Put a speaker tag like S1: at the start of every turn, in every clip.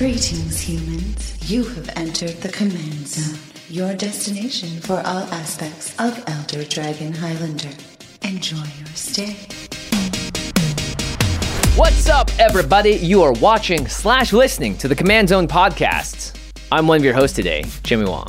S1: Greetings, humans. You have entered the Command Zone, your destination for all aspects of Elder Dragon Highlander. Enjoy your stay.
S2: What's up, everybody? You are watching slash listening to the Command Zone podcast. I'm one of your hosts today, Jimmy Wong.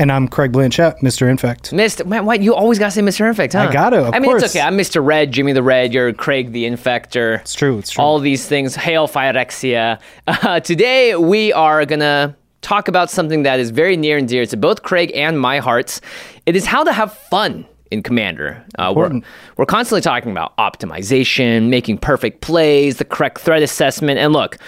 S3: And I'm Craig Blanchette, Mr. Infect.
S2: Mr. Man, why you always gotta say Mr. Infect, huh?
S3: I gotta, of
S2: I mean,
S3: course.
S2: it's okay. I'm Mr. Red, Jimmy the Red. You're Craig the Infector.
S3: It's true, it's true.
S2: All these things. Hail Phyrexia. Uh, today we are gonna talk about something that is very near and dear to both Craig and my hearts. It is how to have fun in Commander. Uh, we're, we're constantly talking about optimization, making perfect plays, the correct threat assessment, and look.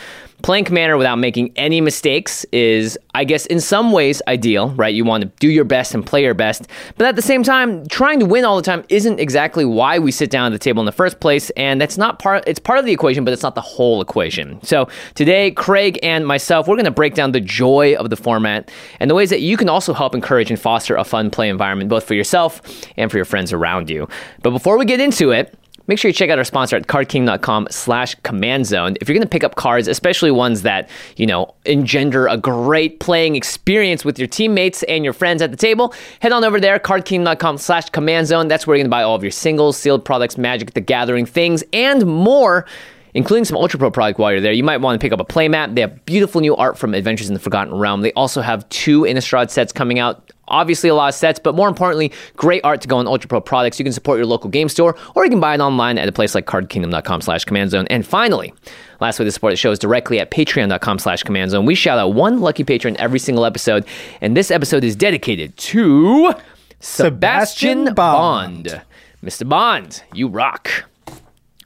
S2: Playing Commander without making any mistakes is, I guess, in some ways ideal, right? You want to do your best and play your best. But at the same time, trying to win all the time isn't exactly why we sit down at the table in the first place. And that's not part, it's part of the equation, but it's not the whole equation. So today, Craig and myself, we're going to break down the joy of the format and the ways that you can also help encourage and foster a fun play environment, both for yourself and for your friends around you. But before we get into it, Make sure you check out our sponsor at cardkingdom.com slash command zone. If you're going to pick up cards, especially ones that, you know, engender a great playing experience with your teammates and your friends at the table, head on over there, cardkingdom.com slash command zone. That's where you're going to buy all of your singles, sealed products, Magic the Gathering things, and more including some Ultra Pro product while you're there. You might want to pick up a playmat. They have beautiful new art from Adventures in the Forgotten Realm. They also have two Innistrad sets coming out. Obviously, a lot of sets, but more importantly, great art to go on Ultra Pro products. You can support your local game store, or you can buy it online at a place like cardkingdom.com slash command zone. And finally, last way to support the show is directly at patreon.com slash command zone. We shout out one lucky patron every single episode, and this episode is dedicated to Sebastian,
S3: Sebastian
S2: Bond.
S3: Bond.
S2: Mr. Bond, you rock.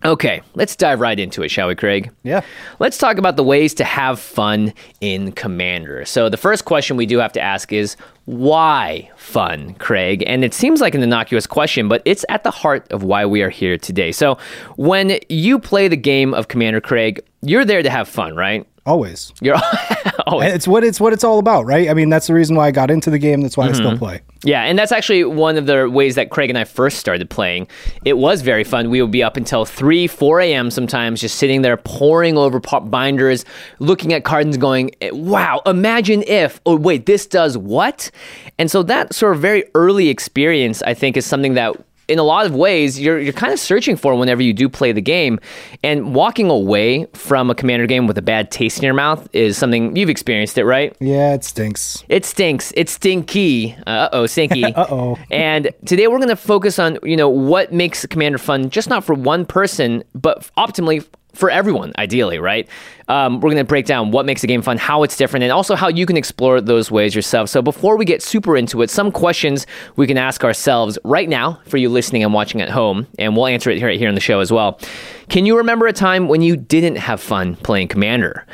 S2: Okay, let's dive right into it, shall we, Craig?
S3: Yeah.
S2: Let's talk about the ways to have fun in Commander. So, the first question we do have to ask is why fun, Craig? And it seems like an innocuous question, but it's at the heart of why we are here today. So, when you play the game of Commander, Craig, you're there to have fun, right?
S3: Always.
S2: You're always
S3: it's what it's what it's all about, right? I mean, that's the reason why I got into the game. That's why I
S2: Mm-hmm.
S3: still play.
S2: Yeah, and that's actually one of the ways that Craig and I first started playing. It was very fun. We would be up until 3, 4 a.m. sometimes, just sitting there poring over binders, looking at cards going, "Eh, wow, imagine if, oh, wait, this does what? And so that sort of very early experience, I think, is something that in a lot of ways, you're you're kind of searching for whenever you do play the game, and walking away from a commander game with a bad taste in your mouth is something you've experienced it, right?
S3: Yeah, it stinks.
S2: It stinks. It's stinky. Uh oh, stinky.
S3: Uh-oh.
S2: And today we're going to focus on you know what makes Commander fun, just not for one person, but optimally for everyone, ideally, right? Um, we're going to break down what makes the game fun, how it's different, and also how you can explore those ways yourself. So before we get super into it, some questions we can ask ourselves right now for you listening and watching at home, and we'll answer it here, here in the show as well. Can you remember a time when you didn't have fun playing Commander?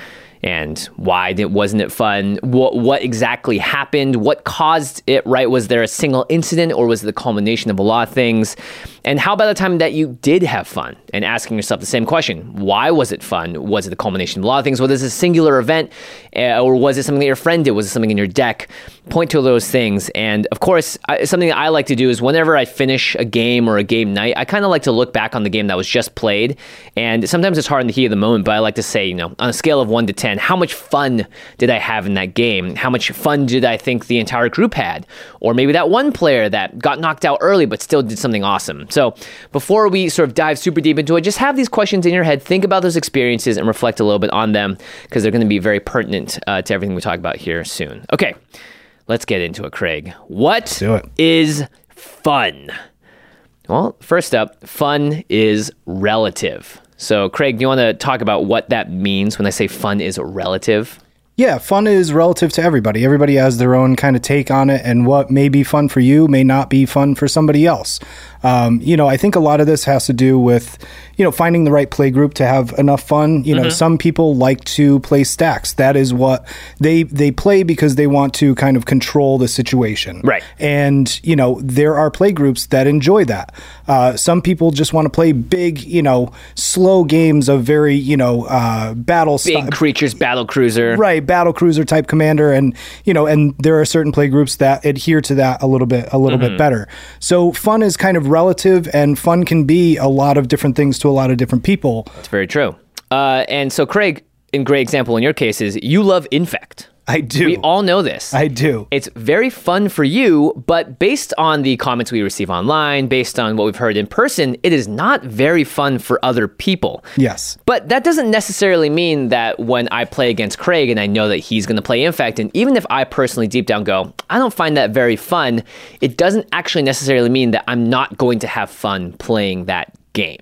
S2: And why did, wasn't it fun? What, what exactly happened? What caused it, right? Was there a single incident or was it the culmination of a lot of things? And how about the time that you did have fun and asking yourself the same question? Why was it fun? Was it the culmination of a lot of things? Was this a singular event uh, or was it something that your friend did? Was it something in your deck? Point to those things. And of course, I, something that I like to do is whenever I finish a game or a game night, I kind of like to look back on the game that was just played. And sometimes it's hard in the heat of the moment, but I like to say, you know, on a scale of one to 10, how much fun did I have in that game? How much fun did I think the entire group had? Or maybe that one player that got knocked out early but still did something awesome. So before we sort of dive super deep into it, just have these questions in your head, think about those experiences and reflect a little bit on them because they're going to be very pertinent uh, to everything we talk about here soon. Okay, let's get into it, Craig. What
S3: it.
S2: is fun? Well, first up, fun is relative. So, Craig, do you want to talk about what that means when I say fun is relative?
S3: Yeah, fun is relative to everybody. Everybody has their own kind of take on it, and what may be fun for you may not be fun for somebody else. Um, you know, I think a lot of this has to do with, you know, finding the right play group to have enough fun. You know, some people like to play Stax. That is what they they play because they want to kind of control the situation.
S2: Right.
S3: And you know, there are play groups that enjoy that. Uh, some people just want to play big, you know, slow games of very, you know, uh, battle
S2: Big
S3: style
S2: creatures, battle cruiser.
S3: right battle cruiser type commander and you know and there are certain play groups that adhere to that a little bit a little bit better so fun is kind of relative and fun can be a lot of different things to a lot of different people
S2: It's very true. Uh, and so, Craig, in great example in your case is you love Infect.
S3: I do.
S2: We all know this.
S3: I do.
S2: It's very fun for you, but based on the comments we receive online, based on what we've heard in person, it is not very fun for other people.
S3: Yes.
S2: But that doesn't necessarily mean that when I play against Craig and I know that he's going to play Infect, and even if I personally deep down go, I don't find that very fun, it doesn't actually necessarily mean that I'm not going to have fun playing that game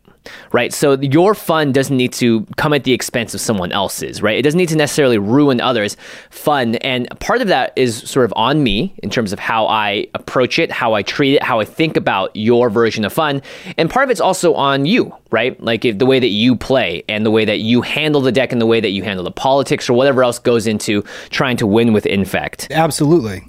S2: right? So your fun doesn't need to come at the expense of someone else's, right? It doesn't need to necessarily ruin others' fun. And part of that is sort of on me in terms of how I approach it, how I treat it, how I think about your version of fun. And part of it's also on you, right? Like if the way that you play and the way that you handle the deck and the way that you handle the politics or whatever else goes into trying to win with Infect.
S3: Absolutely.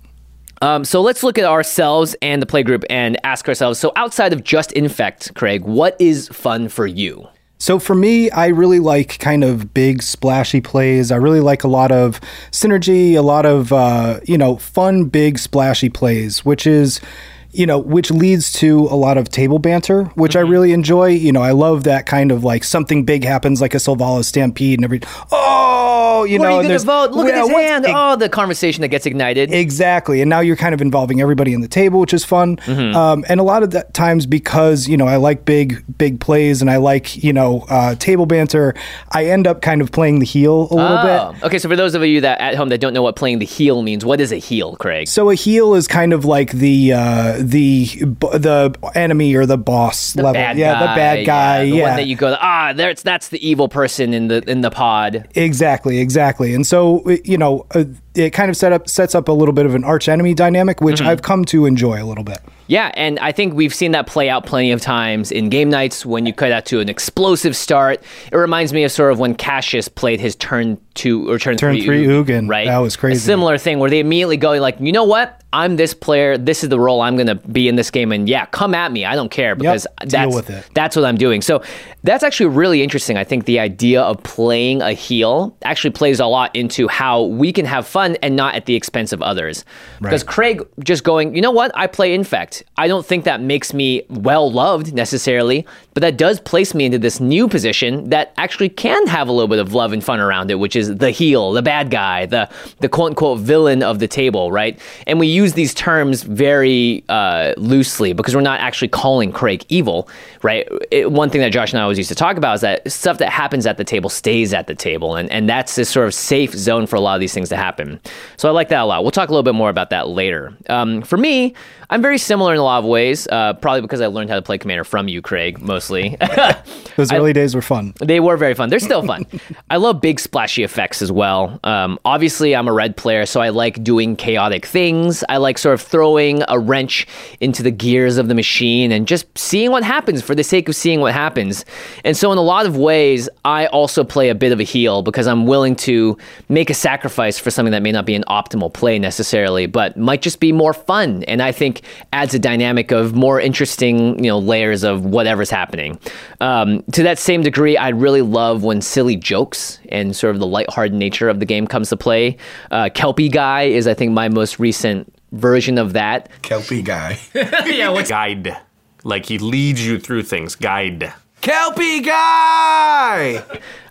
S2: Um, so let's look at ourselves and the playgroup and ask ourselves so, outside of just Infect, Craig, what is fun for you?
S3: So for me, I really like kind of big splashy plays. I really like a lot of synergy, a lot of uh, you know fun, big splashy plays, which is you know which leads to a lot of table banter, which
S2: Mm-hmm.
S3: I really enjoy. You know, I love that kind of like something big happens, like a Selvala stampede, and every oh, you
S2: What
S3: know,
S2: are you going to vote? Look
S3: Yeah,
S2: at his hand. Oh, the conversation that gets ignited.
S3: Exactly. And now you're kind of involving everybody in the table, which is fun.
S2: Mm-hmm.
S3: Um, and a lot of the times because, you know, I like big, big plays and I like, you know, uh, table banter, I end up kind of playing the heel a little
S2: Oh.
S3: bit.
S2: Okay, so for those of you that at home that don't know what playing the heel means, what is a heel, Craig?
S3: So a heel is kind of like the uh, the the enemy or the boss level.
S2: Bad
S3: yeah,
S2: guy,
S3: the bad guy.
S2: the
S3: Yeah,
S2: one that you go, ah, there's that's the evil person in the in the pod.
S3: Exactly, exactly. And so, you know, uh, it kind of set up sets up a little bit of an arch enemy dynamic, which
S2: Mm-hmm.
S3: I've come to enjoy a little bit.
S2: Yeah, and I think we've seen that play out plenty of times in game nights when you cut out to an explosive start. It reminds me of sort of when Cassius played his turn two or turn,
S3: Turn
S2: three,
S3: three Ugin.
S2: right?
S3: That was crazy.
S2: A similar thing where they immediately go like, you know what? I'm this player. This is the role I'm going to be in this game, and yeah, come at me. I don't care because
S3: deal
S2: that's
S3: with it.
S2: that's what I'm doing. So that's actually really interesting. I think the idea of playing a heel actually plays a lot into how we can have fun and not at the expense of others. Because Craig just going, you know what? I play Infect. I don't think that makes me well loved necessarily, but that does place me into this new position that actually can have a little bit of love and fun around it, which is the heel, the bad guy, the the quote unquote villain of the table, right? And we use these terms very uh, loosely because we're not actually calling Craig evil, right? It, one thing that Josh and I always used to talk about is that stuff that happens at the table stays at the table, and and that's this sort of safe zone for a lot of these things to happen. So I like that a lot. We'll talk a little bit more about that later. Um, for me, I'm very similar in a lot of ways, uh, probably because I learned how to play Commander from you, Craig, mostly.
S3: Those early days were fun.
S2: They were very fun. They're still fun. I love big splashy effects as well. Um, obviously, I'm a red player, so I like doing chaotic things. I like sort of throwing a wrench into the gears of the machine and just seeing what happens for the sake of seeing what happens. And so, in a lot of ways, I also play a bit of a heel because I'm willing to make a sacrifice for something that may not be an optimal play necessarily, but might just be more fun. And I think adds a dynamic of more interesting, you know, layers of whatever's happening. Um, to that same degree, I really love when silly jokes and sort of the lighthearted nature of the game comes to play. Uh, Kelpie Guy is, I think, my most recent version of that.
S4: Kelpie guy.
S5: yeah, what's guide? Like he leads you through things. Guide.
S4: Kelpie guy!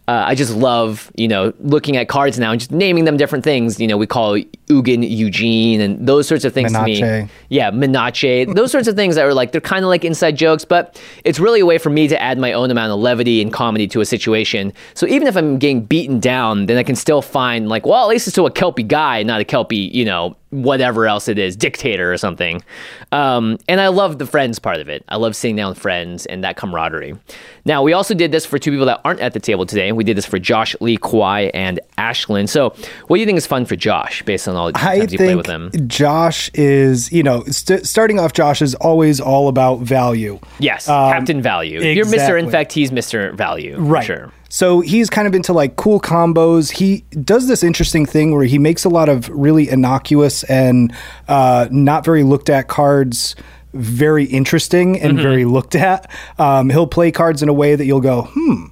S2: Uh, I just love, you know, looking at cards now and just naming them different things. You know, we call Ugin Eugene and those sorts of things to me. Yeah, Menache. those sorts of things that are like, they're kind of like inside jokes, but it's really a way for me to add my own amount of levity and comedy to a situation. So even if I'm getting beaten down, then I can still find, like, well, at least it's to a Kelpie guy, not a Kelpie, you know, whatever else it is, dictator or something. Um, and I love the friends part of it. I love sitting down with friends and that camaraderie. Now, we also did this for two people that aren't at the table today. We did this for Josh Lee Kwai and Ashlen. So, what do you think is fun for Josh based on all the
S3: I
S2: times you play with him?
S3: Josh is, you know, st- starting off, Josh is always all about value.
S2: Yes, Captain Value. You're Mr.
S3: exactly.
S2: Infect, he's Mr. Value.
S3: Right.
S2: Sure.
S3: So he's kind of into like cool combos. He does this interesting thing where he makes a lot of really innocuous and uh, not very looked at cards very interesting and very looked at. Um, he'll play cards in a way that you'll go, hmm,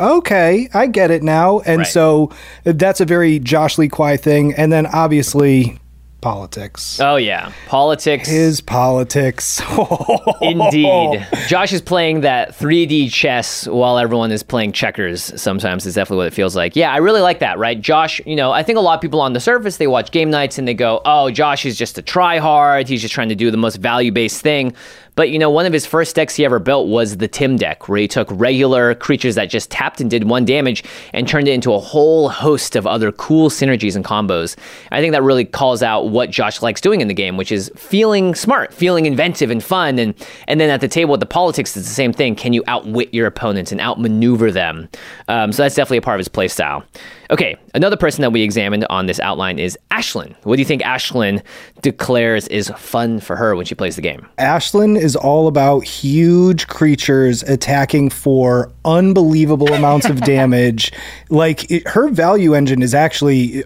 S3: okay, I get it now. And
S2: Right.
S3: so that's a very Josh Lee Kwai thing. And then obviously, politics.
S2: Oh yeah, politics.
S3: His politics.
S2: Indeed. Josh is playing that 3D chess while everyone is playing checkers. Sometimes is definitely what it feels like. Yeah, I really like that, right? Josh, you know, I think a lot of people on the surface, they watch game nights and they go, oh, Josh is just a try hard. He's just trying to do the most value based thing. But you know, one of his first decks he ever built was the Tim deck, where he took regular creatures that just tapped and did one damage and turned it into a whole host of other cool synergies and combos. I think that really calls out what Josh likes doing in the game, which is feeling smart, feeling inventive and fun, and and then at the table with the politics, it's the same thing. Can you outwit your opponents and outmaneuver them? Um, so that's definitely a part of his playstyle. Okay, another person that we examined on this outline is Ashlen. What do you think Ashlen declares is fun for her when she plays the game?
S3: Ashlen is all about huge creatures attacking for unbelievable amounts of damage. Like it, her value engine is actually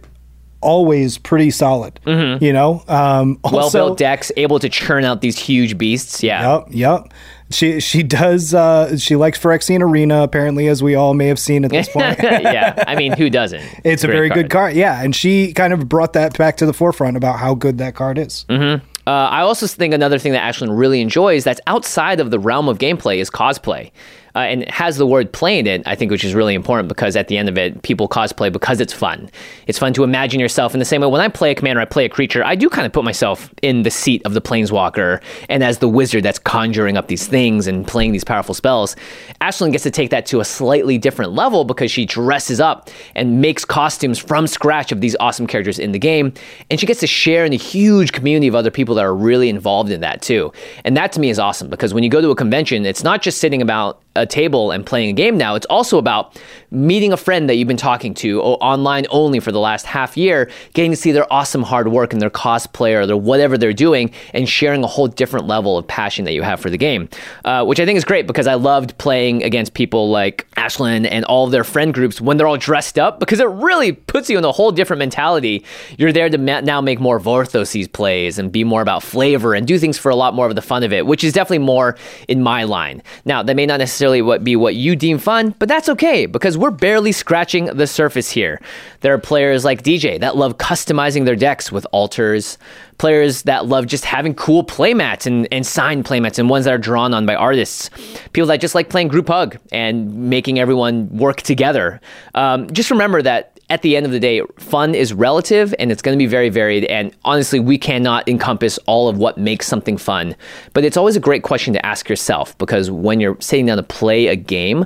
S3: always pretty solid. You know, um,
S2: well built decks, able to churn out these huge beasts. Yeah.
S3: Yep, yep. She she does. Uh, she likes Phyrexian Arena, apparently, as we all may have seen at this point.
S2: yeah. I mean, who doesn't?
S3: It's a very good card. Yeah, and she kind of brought that back to the forefront about how good that card is.
S2: Uh, I also think another thing that Ashlen really enjoys that's outside of the realm of gameplay is cosplay. Uh, and it has the word play in it, I think, which is really important because at the end of it, people cosplay because it's fun. It's fun to imagine yourself in the same way. When I play a commander, I play a creature, I do kind of put myself in the seat of the planeswalker and as the wizard that's conjuring up these things and playing these powerful spells. Ashlen gets to take that to a slightly different level because she dresses up and makes costumes from scratch of these awesome characters in the game. And she gets to share in a huge community of other people that are really involved in that too. And that to me is awesome because when you go to a convention, it's not just sitting about a table and playing a game now. It's also about meeting a friend that you've been talking to online only for the last half year, getting to see their awesome hard work and their cosplay or their whatever they're doing, and sharing a whole different level of passion that you have for the game, uh, which I think is great because I loved playing against people like Ashlen and all their friend groups when they're all dressed up because it really puts you in a whole different mentality. You're there to ma- now make more Vorthoses plays and be more about flavor and do things for a lot more of the fun of it, which is definitely more in my line. Now, that may not necessarily be what you deem fun, but that's okay because we're barely scratching the surface here. There are players like DJ that love customizing their decks with alters, players that love just having cool playmats and, and signed playmats and ones that are drawn on by artists, people that just like playing group hug and making everyone work together. Um, just remember that at the end of the day, fun is relative and it's going to be very varied. And honestly, we cannot encompass all of what makes something fun. But it's always a great question to ask yourself because when you're sitting down to play a game,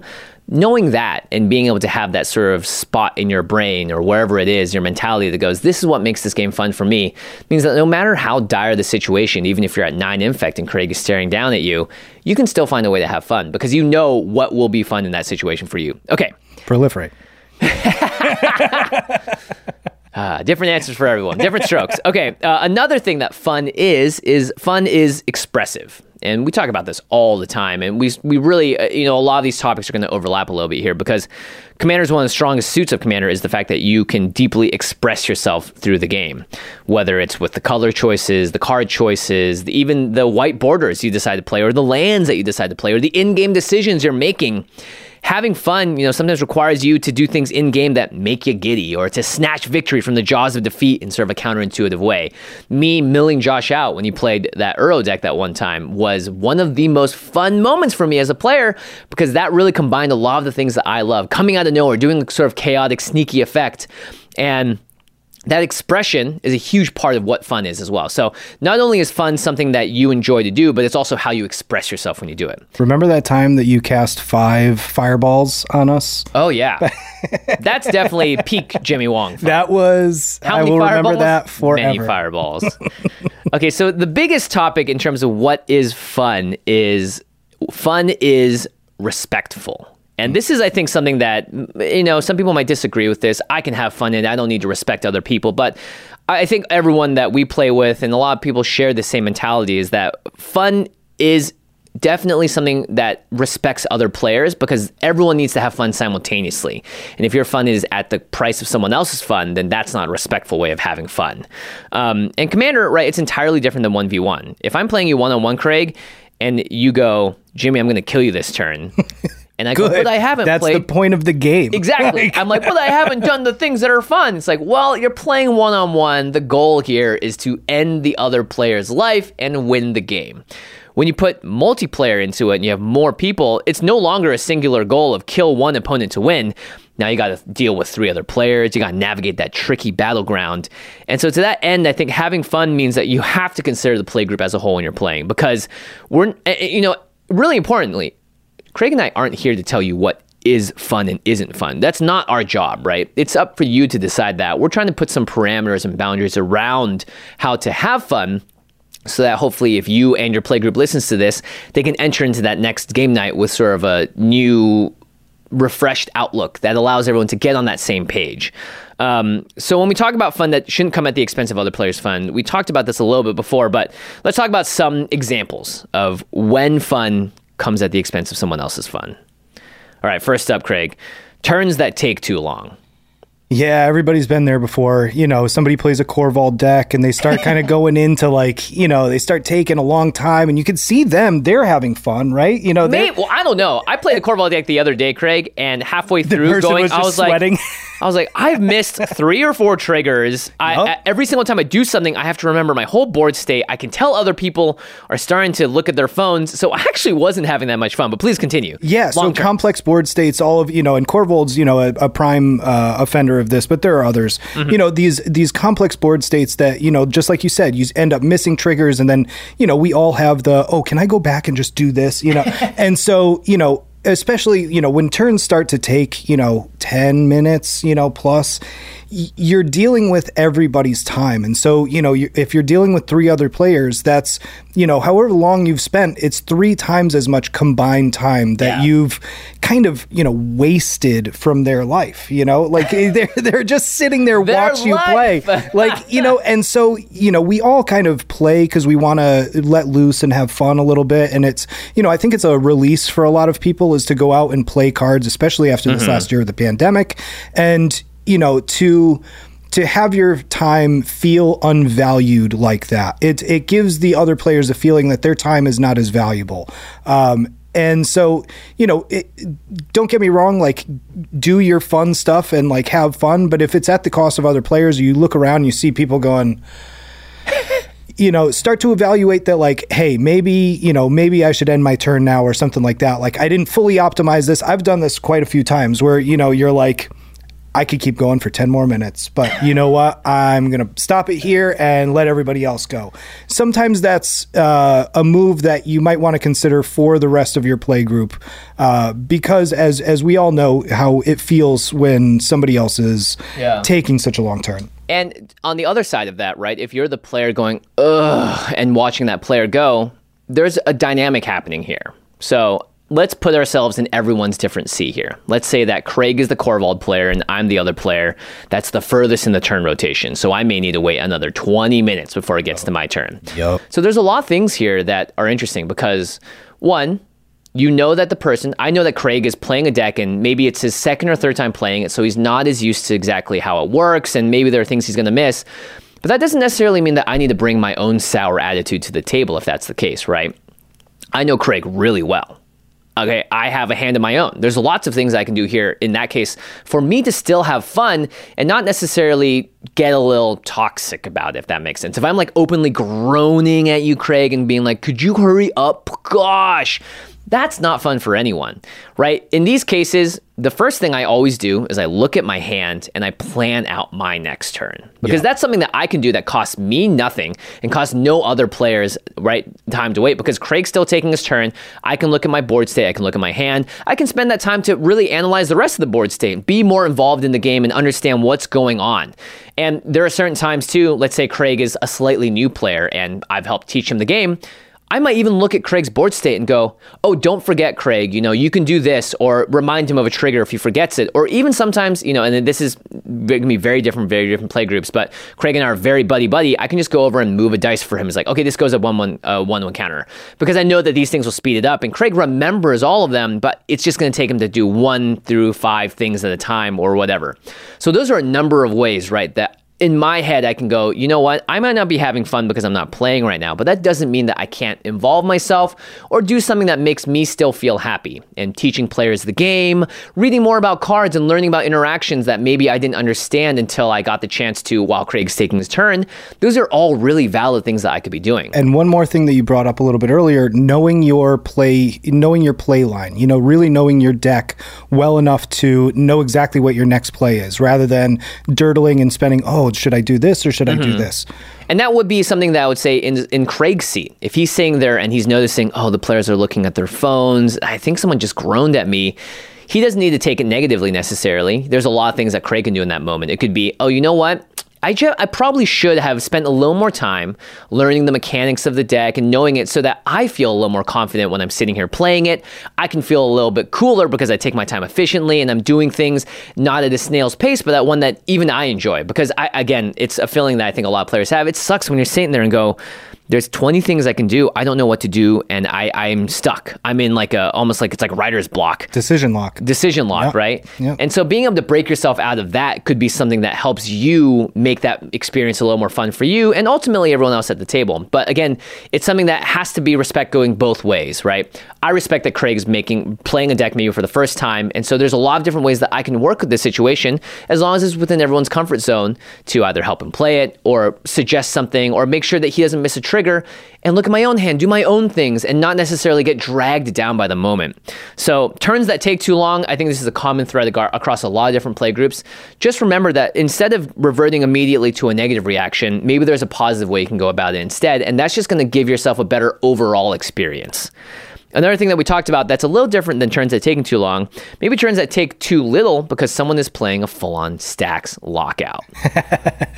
S2: knowing that and being able to have that sort of spot in your brain or wherever it is, your mentality that goes, this is what makes this game fun for me, means that no matter how dire the situation, even if you're at nine infect and Craig is staring down at you, you can still find a way to have fun because you know what will be fun in that situation for you. Okay.
S3: Proliferate.
S2: Uh, different answers for everyone, different strokes. Okay, uh, another thing that fun is is fun is expressive, and we talk about this all the time. And we we really, uh, you know, a lot of these topics are going to overlap a little bit here because Commander is one of the strongest suits of Commander is the fact that you can deeply express yourself through the game, whether it's with the color choices, the card choices, the, even the white borders you decide to play, or the lands that you decide to play, or the in-game decisions you're making having fun, you know, sometimes requires you to do things in game that make you giddy or to snatch victory from the jaws of defeat in sort of a counterintuitive way. Me milling Josh out when he played that Euro deck that one time was one of the most fun moments for me as a player because that really combined a lot of the things that I love coming out of nowhere, doing a sort of chaotic, sneaky effect. And that expression is a huge part of what fun is as well. So not only is fun something that you enjoy to do, but it's also how you express yourself when you do it.
S3: Remember that time that you cast five fireballs on us?
S2: Oh yeah, that's definitely peak Jimmy Wong. Fun.
S3: That was.
S2: How
S3: I
S2: many
S3: will
S2: fireballs?
S3: remember that forever.
S2: Many fireballs. okay, so the biggest topic in terms of what is fun is fun is respectful. And this is, I think, something that, you know, some people might disagree with this. I can have fun and I don't need to respect other people. But I think everyone that we play with and a lot of people share the same mentality is that fun is definitely something that respects other players because everyone needs to have fun simultaneously. And if your fun is at the price of someone else's fun, then that's not a respectful way of having fun. Um, and Commander, right, it's entirely different than 1v1. If I'm playing you one on one, Craig, and you go, Jimmy, I'm going to kill you this turn. And I go,
S3: Good.
S2: but I haven't
S3: That's
S2: played.
S3: the point of the game.
S2: Exactly. I'm like, but I haven't done the things that are fun. It's like, well, you're playing one on one. The goal here is to end the other player's life and win the game. When you put multiplayer into it and you have more people, it's no longer a singular goal of kill one opponent to win. Now you got to deal with three other players. You got to navigate that tricky battleground. And so to that end, I think having fun means that you have to consider the play group as a whole when you're playing because we're, eh, eh, you know, really importantly, Craig and I aren't here to tell you what is fun and isn't fun. That's not our job, right? It's up for you to decide that. We're trying to put some parameters and boundaries around how to have fun so that hopefully if you and your playgroup listens to this, they can enter into that next game night with sort of a new refreshed outlook that allows everyone to get on that same page. Um, so when we talk about fun that shouldn't come at the expense of other players' fun, we talked about this a little bit before, but let's talk about some examples of when fun comes at the expense of someone else's fun. All right, first up, Craig, turns that take too long.
S3: Yeah, everybody's been there before. You know, somebody plays a Korvold deck and they start kind of going into like, you know, they start taking a long time and you can see them, they're having fun, right? You know, they're-
S2: well, I don't know. I played a Korvold deck the other day, Craig, and halfway through going,
S3: was
S2: I was
S3: sweating.
S2: like, I was like, I've missed three or four triggers. I. I- every single time I do something, I have to remember my whole board state. I can tell other people are starting to look at their phones, so I actually wasn't having that much fun. But please continue.
S3: Yeah, so
S2: term.
S3: complex board states, all of you know, and Korvold's you know a, a prime uh, offender of this, but there are others.
S2: Mm-hmm.
S3: You know these these complex board states that you know, just like you said, you end up missing triggers, and then you know we all have the oh, can I go back and just do this? You know, and so you know. Especially, you know, when turns start to take, you know, 10 minutes, you know, plus, you're dealing with everybody's time. And so, you know, you, if you're dealing with three other players, that's, you know, however long you've spent, it's three times as much combined time that
S2: Yeah.
S3: you've kind of, you know, wasted from their life, you know? Like they're they're just sitting there
S2: Their
S3: watch you play. Like, you know, and so, you know, we all kind of play cuz we want to let loose and have fun a little bit and it's, you know, I think it's a release for a lot of people is to go out and play cards, especially after this mm-hmm. last year of the pandemic and, you know, to to have your time feel unvalued like that. It it gives the other players a feeling that their time is not as valuable. Um, and so, you know, it, don't get me wrong, like do your fun stuff and like have fun, but if it's at the cost of other players, you look around, and you see people going, you know, start to evaluate that, like, hey, maybe, you know, maybe I should end my turn now or something like that. Like, I didn't fully optimize this. I've done this quite a few times where, you know, you're like, I could keep going for 10 more minutes, but you know what? I'm going to stop it here and let everybody else go. Sometimes that's uh, a move that you might want to consider for the rest of your play group uh, because, as, as we all know, how it feels when somebody else is
S2: Yeah.
S3: taking such a long turn.
S2: And on the other side of that, right, if you're the player going, ugh, and watching that player go, there's a dynamic happening here. So let's put ourselves in everyone's different seat here. Let's say that Craig is the Korvold player and I'm the other player that's the furthest in the turn rotation. So I may need to wait another 20 minutes before it gets to my turn.
S3: Yup.
S2: So there's a lot of things here that are interesting because one, you know that the person, I know that Craig is playing a deck and maybe it's his second or third time playing it, so he's not as used to exactly how it works, and maybe there are things he's going to miss. But that doesn't necessarily mean that I need to bring my own sour attitude to the table if that's the case, right? I know Craig really well. Okay, I have a hand of my own. There's lots of things I can do here in that case for me to still have fun and not necessarily get a little toxic about it, if that makes sense. If I'm like openly groaning at you, Craig, and being like, could you hurry up? Gosh, that's not fun for anyone, right? In these cases, the first thing I always do is I look at my hand and I plan out my next turn because that's something that I can do that costs me nothing and costs no other players right time to wait because Craig's still taking his turn. I can look at my board state, I can look at my hand. I can spend that time to really analyze the rest of the board state, be more involved in the game and understand what's going on. And there are certain times too, let's say Craig is a slightly new player and I've helped teach him the game. I might even look at Craig's board state and go, oh, don't forget, Craig, you know, you can do this, or remind him of a trigger if he forgets it. Or even sometimes, you know, and this is going to be very different, very different play groups, but Craig and I are very buddy buddy. I can just go over and move a dice for him. It's like, okay, this goes at one one, uh, one one counter. Because I know that these things will speed it up. And Craig remembers all of them, but it's just going to take him to do one through five things at a time or whatever. So those are a number of ways, right, that in my head, I can go, you know what? I might not be having fun because I'm not playing right now, but that doesn't mean that I can't involve myself or do something that makes me still feel happy. And teaching players the game, reading more about cards, and learning about interactions that maybe I didn't understand until I got the chance to while Craig's taking his turn. Those are all really valid things that I could be doing.
S3: And one more thing that you brought up a little bit earlier, knowing your play, knowing your play line, you know, really knowing your deck well enough to know exactly what your next play is rather than dirtling and spending, oh, should I do this or should I do mm-hmm. this?
S2: And that would be something that I would say in in Craig's seat. If he's sitting there and he's noticing, oh, the players are looking at their phones. I think someone just groaned at me. He doesn't need to take it negatively necessarily. There's a lot of things that Craig can do in that moment. It could be, oh, you know what? I, ju- I probably should have spent a little more time learning the mechanics of the deck and knowing it so that I feel a little more confident when I'm sitting here playing it. I can feel a little bit cooler because I take my time efficiently and I'm doing things not at a snail's pace, but at one that even I enjoy. Because I, again, it's a feeling that I think a lot of players have. It sucks when you're sitting there and go, there's 20 things I can do. I don't know what to do, and I, I'm stuck. I'm in like a almost like it's like writer's block
S3: Decision lock.
S2: decision lock,
S3: Yep.
S2: right?
S3: Yep.
S2: And so being able to break yourself out of that could be something that helps you make that experience a little more fun for you and ultimately everyone else at the table. But again, it's something that has to be respect going both ways, right? I respect that Craig's making playing a deck maybe for the first time, and so there's a lot of different ways that I can work with this situation as long as it's within everyone's comfort zone to either help him play it or suggest something or make sure that he doesn't miss a trigger and look at my own hand, do my own things, and not necessarily get dragged down by the moment. So, turns that take too long, I think this is a common thread across a lot of different play groups. Just remember that instead of reverting immediately to a negative reaction, maybe there's a positive way you can go about it instead, and that's just to give yourself a better overall experience. Another thing that we talked about that's a little different than turns that taking too long, maybe turns that take too little because someone is playing a full on Stax lockout.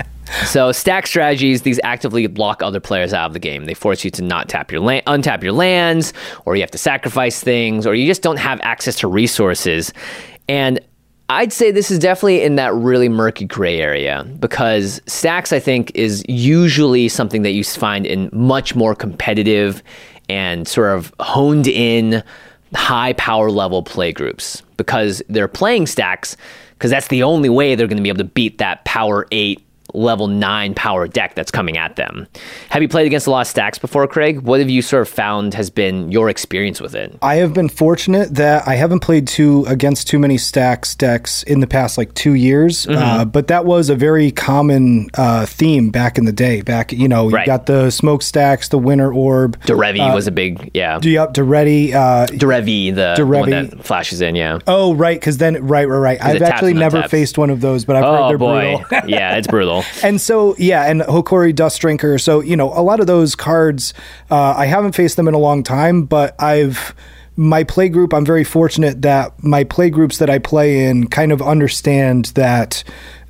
S2: So stack strategies, these actively block other players out of the game. They force you to not tap your land, untap your lands, or you have to sacrifice things, or you just don't have access to resources. And I'd say this is definitely in that really murky gray area because Stax, I think, is usually something that you find in much more competitive and sort of honed in high power level play groups because they're playing Stax because that's the only way they're going to be able to beat that power eight level 9 power deck that's coming at them. Have you played against a lot of Stax before, Craig? What have you sort of found has been your experience with it?
S3: I have been fortunate that I haven't played too against too many Stax decks in the past like two years,
S2: Mm-hmm.
S3: uh, but that was a very common uh, theme back in the day. Back, you know, you
S2: Right.
S3: got the smoke stacks, the winter orb,
S2: Derevi was a big, yeah.
S3: do you up to ready? Uh,
S2: Derevi, the, the one
S3: Derevi.
S2: that flashes in, yeah.
S3: oh, right, because then right, right, right. I've actually never
S2: untaps.
S3: faced one of those, but I've heard
S2: Oh
S3: they're
S2: boy,
S3: brutal.
S2: yeah, it's brutal.
S3: And so, yeah, and Hokori Dust Drinker. So, you know, a lot of those cards, uh, I haven't faced them in a long time, but I've. My play group, I'm very fortunate that my play groups that I play in kind of understand that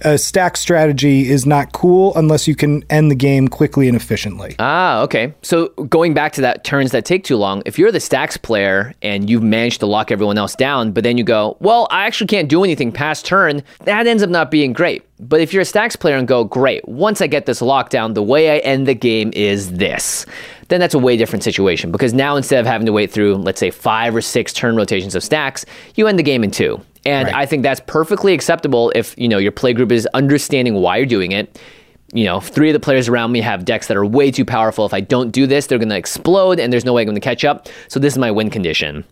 S3: a stack strategy is not cool unless you can end the game quickly and efficiently.
S2: Ah, okay. So going back to that turns that take too long, if you're the Stax player and you've managed to lock everyone else down, but then you go, well, I actually can't do anything past turn, that ends up not being great. But if you're a Stax player and go, great, once I get this lockdown, the way I end the game is this, then that's a way different situation because now instead of having to wait through, let's say, five or six turn rotations of Stax, you end the game in two. And
S3: Right.
S2: I think that's perfectly acceptable if, you know, your play group is understanding why you're doing it you know, three of the players around me have decks that are way too powerful. If I don't do this, they're going to explode and there's no way I'm going to catch up. So this is my win condition.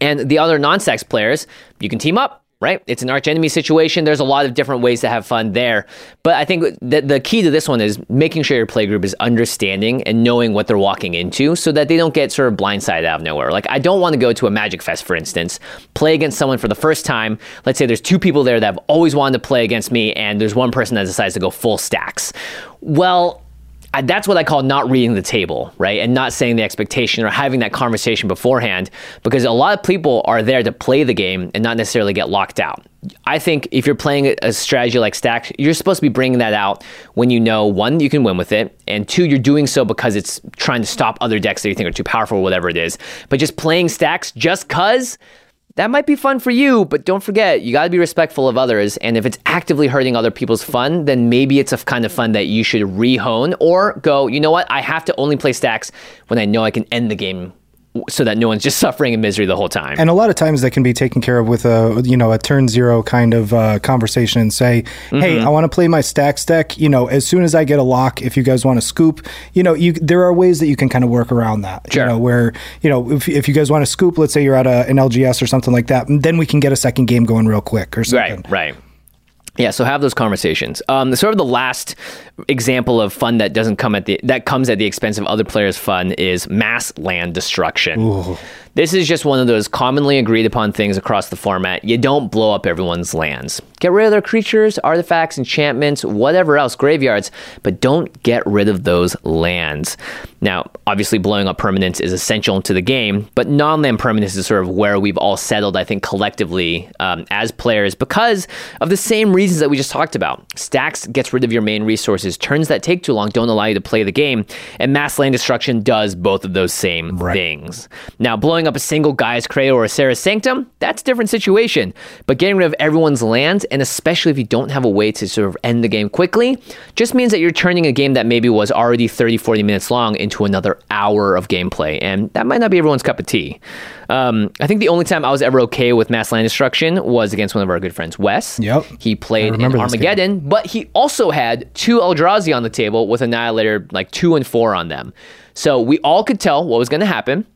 S2: And the other non-Stax players, you can team up, right? It's an arch enemy situation. There's a lot of different ways to have fun there. But I think that the key to this one is making sure your play group is understanding and knowing what they're walking into so that they don't get sort of blindsided out of nowhere. Like I don't want to go to a Magic Fest, for instance, play against someone for the first time. Let's say there's two people there that have always wanted to play against me, and there's one person that decides to go full Stax. Well, I, that's what I call not reading the table, right? And not saying the expectation or having that conversation beforehand because a lot of people are there to play the game and not necessarily get locked out. I think if you're playing a- strategy like Stax, you're supposed to be bringing that out when you know one, you can win with it, and two, you're doing so because it's trying to stop other decks that you think are too powerful or whatever it is. But just playing Stax just cuz that might be fun for you, but don't forget, you got to be respectful of others. And if it's actively hurting other people's fun, then maybe it's a kind of fun that you should rehone or go, you know what? I have to only play Stax when I know I can end the game so that no one's just suffering in misery the whole time.
S3: And a lot of times that can be taken care of with a you know a turn zero kind of uh, conversation and say, hey,
S2: Mm-hmm.
S3: I want to play my Stax deck. You know, as soon as I get a lock, if you guys want to scoop, you know, you there are ways that you can kind of work around that.
S2: Sure.
S3: You know, where you know if, if you guys want to scoop, let's say you're at a, an LGS or something like that, then we can get a second game going real quick or something.
S2: Right, right. Yeah, so have those conversations. Um, sort of the last example of fun that doesn't come at the that comes at the expense of other players' fun is mass land destruction. This is just one of those commonly agreed upon things across the format. You don't blow up everyone's lands. Get rid of their creatures, artifacts, enchantments, whatever else, graveyards, but don't get rid of those lands. Now, obviously, blowing up permanents is essential to the game, but non land permanents is sort of where we've all settled, I think, collectively um, as players because of the same reasons that we just talked about. Stax gets rid of your main resources, turns that take too long don't allow you to play the game, and mass land destruction does both of those same things. Now, blowing up a single Gaea's Cradle or a Serra's Sanctum, that's a different situation, but getting rid of everyone's lands, and especially if you don't have a way to sort of end the game quickly, just means that you're turning a game that maybe was already 30, 40 minutes long into another hour of gameplay, and that might not be everyone's cup of tea. Um, I think the only time I was ever okay with mass land destruction was against one of our good friends, Wes.
S3: Yep.
S2: He played in. Armageddon, but he also had two Eldrazi on the table with Annihilator like two and four on them. So we all could tell what was going to happen.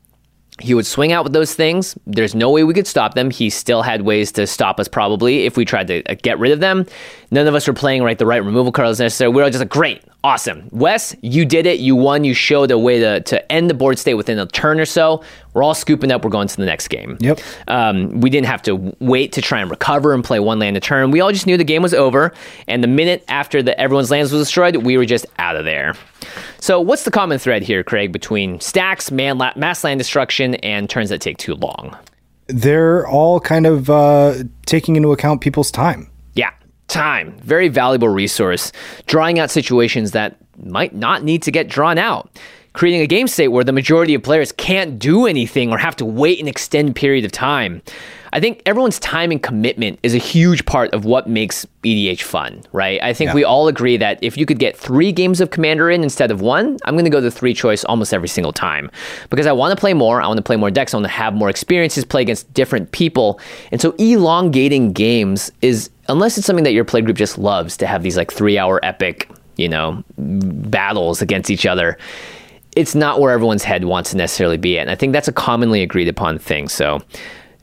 S2: He would swing out with those things. There's no way we could stop them. He still had ways to stop us, probably, if we tried to uh, get rid of them. None of us were playing right the right removal cards necessarily. We were all just like, great, awesome. Wes, you did it. You won. You showed a way to, to end the board state within a turn or so. We're all scooping up. We're going to the next game.
S3: Yep.
S2: Um, we didn't have to wait to try and recover and play one land a turn. We all just knew the game was over. And the minute after the, everyone's lands was destroyed, we were just out of there. So, what's the common thread here, Craig, between Stax, man, la- mass land destruction, and turns that take too long?
S3: They're all kind of uh, taking into account people's time.
S2: Time. Very valuable resource. Drawing out situations that might not need to get drawn out. Creating a game state where the majority of players can't do anything or have to wait an extended period of time. I think everyone's time and commitment is a huge part of what makes EDH fun, right? I think we all agree that if you could get three games of Commander in instead of one, I'm going to go the three choice almost every single time because I want to play more. I want to play more decks. I want to have more experiences, play against different people. And so elongating games is, unless it's something that your play group just loves to have these like three hour epic, you know, battles against each other it's not where everyone's head wants to necessarily be at. And I think that's a commonly agreed upon thing. So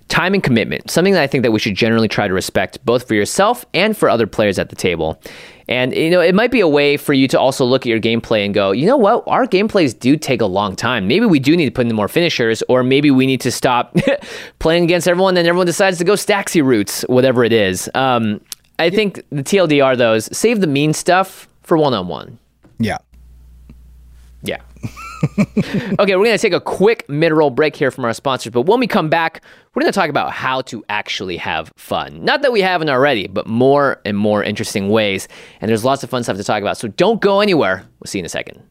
S2: time and commitment, something that I think that we should generally try to respect both for yourself and for other players at the table. And you know, it might be a way for you to also look at your gameplay and go, you know what, our gameplays do take a long time. Maybe we do need to put in more finishers, or maybe we need to stop playing against everyone, and everyone decides to go Staxy routes, whatever it is. Um, I think the TLDR though is save the mean stuff for one on one.
S3: Yeah.
S2: Yeah. okay, we're going to take a quick mid roll break here from our sponsors, but when we come back, we're going to talk about how to actually have fun. Not that we haven't already, but more and more interesting ways. And there's lots of fun stuff to talk about. So don't go anywhere. We'll see you in a second.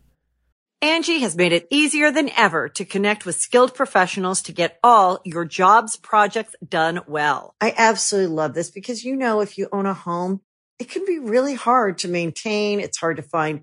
S6: Angi has made it easier than ever to connect with skilled professionals to get all your jobs projects done well.
S7: I absolutely love this because, you know, if you own a home, it can be really hard to maintain. It's hard to find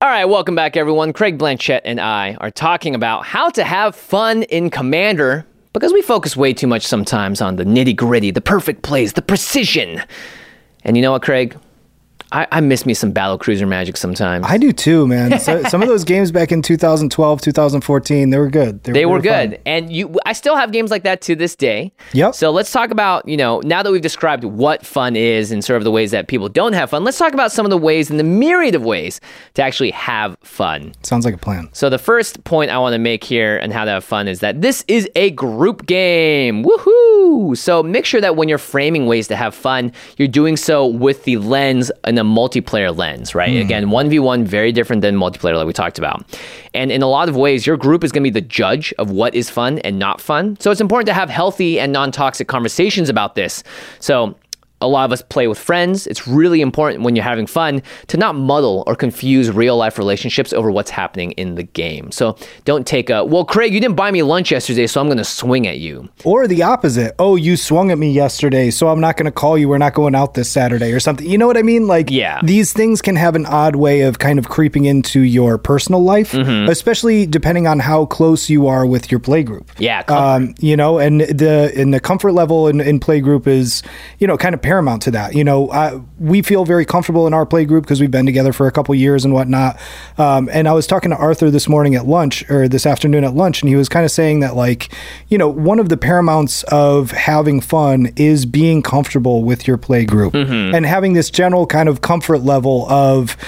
S2: All right, welcome back, everyone. Craig Blanchette and I are talking about how to have fun in Commander because we focus way too much sometimes on the nitty gritty, the perfect plays, the precision. And you know what, Craig? I, I miss me some battle cruiser magic sometimes.
S3: I do too, man. So, some of those games back in 2012, 2014, they were good.
S2: They were
S3: fun.
S2: good, and you. I still have games like that to this day.
S3: Yep.
S2: So let's talk about you know now that we've described what fun is and sort of the ways that people don't have fun. Let's talk about some of the ways and the myriad of ways to actually have fun.
S3: Sounds like a plan.
S2: So the first point I want to make here and how to have fun is that this is a group game. Woohoo! So make sure that when you're framing ways to have fun, you're doing so with the lens and a multiplayer lens, right? Hmm. Again, 1v1 very different than multiplayer like we talked about. And in a lot of ways, your group is going to be the judge of what is fun and not fun. So it's important to have healthy and non-toxic conversations about this. So a lot of us play with friends. It's really important when you're having fun to not muddle or confuse real life relationships over what's happening in the game. So don't take a, well, Craig, you didn't buy me lunch yesterday, so I'm going to swing at you.
S3: Or the opposite. Oh, you swung at me yesterday, so I'm not going to call you. We're not going out this Saturday or something. You know what I mean? Like,
S2: Yeah.
S3: these things can have an odd way of kind of creeping into your personal life,
S2: Mm-hmm.
S3: especially depending on how close you are with your play group.
S2: Yeah.
S3: Um, you know, and the and the comfort level in, in play group is, you know, kind of paramount to that. You know, uh, we feel very comfortable in our play group because we've been together for a couple years and whatnot. Um, and I was talking to Arthur this morning at lunch or this afternoon at lunch, and he was kind of saying that, like, you know, one of the paramounts of having fun is being comfortable with your play group and having this general kind of comfort level of,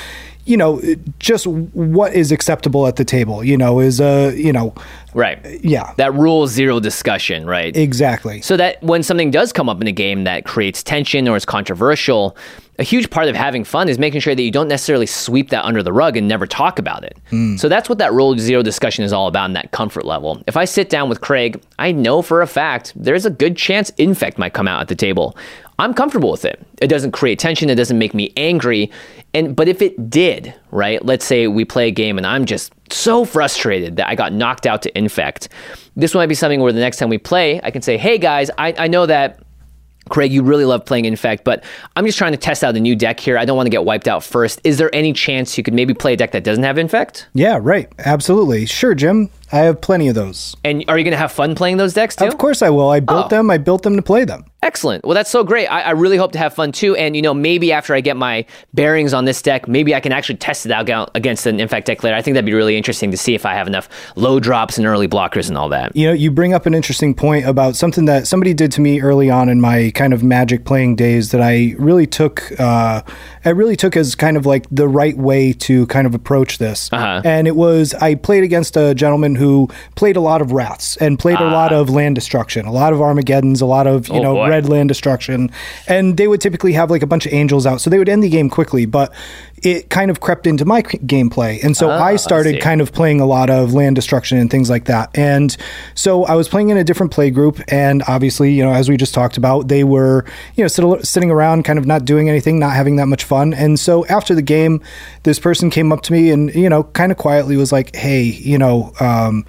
S3: you know, just what is acceptable at the table. You know, is a, you know,
S2: Right.
S3: yeah,
S2: That rule zero discussion, right?
S3: exactly.
S2: So that when something does come up in a game that creates tension or is controversial, a huge part of having fun is making sure that you don't necessarily sweep that under the rug and never talk about it. Hmm. So that's what that rule zero discussion is all about in that comfort level. If I sit down with Craig, I know for a fact there's a good chance infect might come out at the table. I'm comfortable with it. It doesn't create tension, it doesn't make me angry. And but if it did, right? Let's say we play a game and I'm just so frustrated that I got knocked out to infect. This might be something where the next time we play, I can say, hey guys, I, I know that Craig, you really love playing Infect, but I'm just trying to test out a new deck here. I don't want to get wiped out first. Is there any chance you could maybe play a deck that doesn't have Infect?
S3: Yeah, right. Absolutely. Sure, Jim. I have plenty of those.
S2: And are you going to have fun playing those decks too?
S3: Of course I will. I built
S2: Oh.
S3: them. I built them to play them.
S2: Excellent. Well, that's so great. I, I really hope to have fun too. And, you know, maybe after I get my bearings on this deck, maybe I can actually test it out against an Infect deck later. I think that'd be really interesting to see if I have enough low drops and early blockers and all that.
S3: You know, you bring up an interesting point about something that somebody did to me early on in my kind of magic playing days that I really took uh I really took as kind of like the right way to kind of approach this.
S2: Uh-huh.
S3: And it was I played against a gentleman who played a lot of wraths and played a lot of land destruction, a lot of Armageddons, a lot of, you
S2: Ah. Oh,
S3: know,
S2: boy.
S3: red land destruction. And they would typically have like a bunch of angels out. So they would end the game quickly, but it kind of crept into my gameplay. And so I started
S2: see.
S3: kind of playing a lot of land destruction and things like that. And so I was playing in a different play group. And obviously, you know, as we just talked about, they were, you know, sit- sitting around kind of not doing anything, not having that much fun. And so after the game, this person came up to me and, you know, kind of quietly was like, hey, you know, um,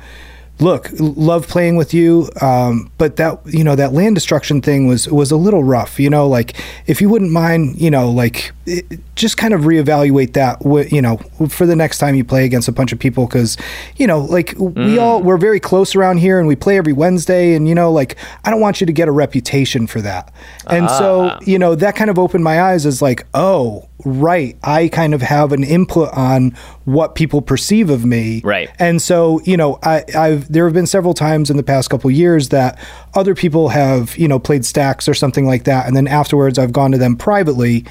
S3: look love playing with you um, but that you know that land destruction thing was was a little rough you know like if you wouldn't mind you know like it, just kind of reevaluate that you know for the next time you play against a bunch of people because you know like we all we're very close around here and we play every wednesday and you know like i don't want you to get a reputation for that. And so you know that kind of opened my eyes as like oh right i kind of have an input on what people perceive of me.
S2: Right.
S3: and so, you know, I, I've there have been several times in the past couple years that other people have, you know, played Stax or something like that, and then afterwards I've gone to them privately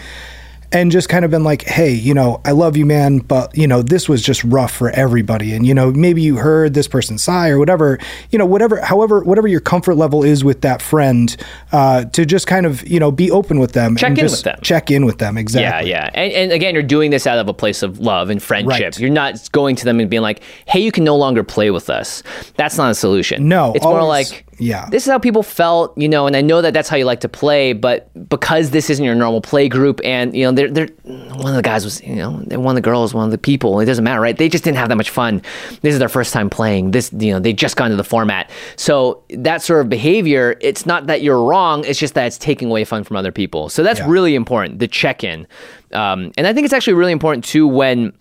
S3: and just kind of been like, hey, you know, I love you, man, but you know, this was just rough for everybody, and you know, maybe you heard this person sigh or whatever, you know, whatever, however, whatever your comfort level is with that friend, uh, to just kind of, you know, be open with them,
S2: Check
S3: and
S2: in
S3: just
S2: with them.
S3: check in with them, exactly.
S2: Yeah, yeah. And, and again, you're doing this out of a place of love and friendship.
S3: Right.
S2: You're not going to them and being like, hey, you can no longer play with us. That's not a solution.
S3: No,
S2: It's more like,
S3: yeah.
S2: this is how people felt, you know, and I know that that's how you like to play, but because this isn't your normal play group and, you know, they're, they're, one of the guys was, you know, one of the girls, one of the people, it doesn't matter, right? They just didn't have that much fun. This is their first time playing. This, you know, they just got into the format. So that sort of behavior, it's not that you're wrong, it's just that it's taking away fun from other people. So that's
S3: Yeah.
S2: really important, the check in. Um, and I think it's actually really important too when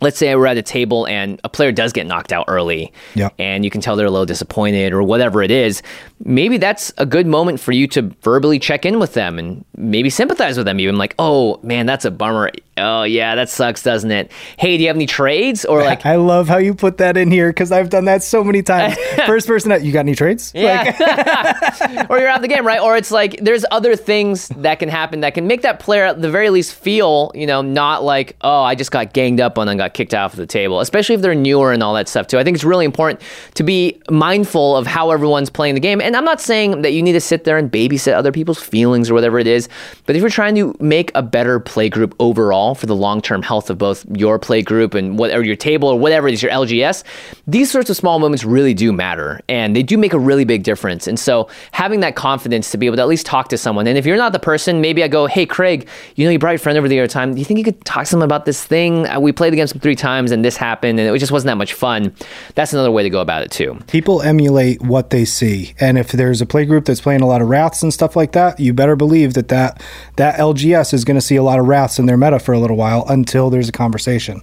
S2: let's say we're at a table and a player does get knocked out early
S3: Yeah.
S2: and you can tell they're a little disappointed or whatever it is maybe that's a good moment for you to verbally check in with them and maybe sympathize with them even like oh man that's a bummer oh yeah that sucks doesn't it hey do you have any trades or like
S3: I love how you put that in here because I've done that so many times. First person, that you got any trades?
S2: Yeah. or you're out of the game, right? Or it's like there's other things that can happen that can make that player at the very least feel, you know, not like, oh, I just got ganged up on and got kicked off the table, especially if they're newer and all that stuff too. I think it's really important to be mindful of how everyone's playing the game. And I'm not saying that you need to sit there and babysit other people's feelings or whatever it is, but if you're trying to make a better play group overall for the long term health of both your play group and whatever your table or whatever it is, your LGS, these sorts of small moments really do matter and they do make a really big difference. And so having that confidence to be able to at least talk to someone. And if you're not the person, maybe I go, hey, Craig, you know, you brought your friend over the other time. Do you think you could talk to them about this thing? Uh, We played against them three times and this happened and it just wasn't that much fun. That's another way to go about it too.
S3: People emulate what they see, and if there's a play group that's playing a lot of wraths and stuff like that, you better believe that that, that LGS is going to see a lot of wraths in their meta for a little while until there's a conversation.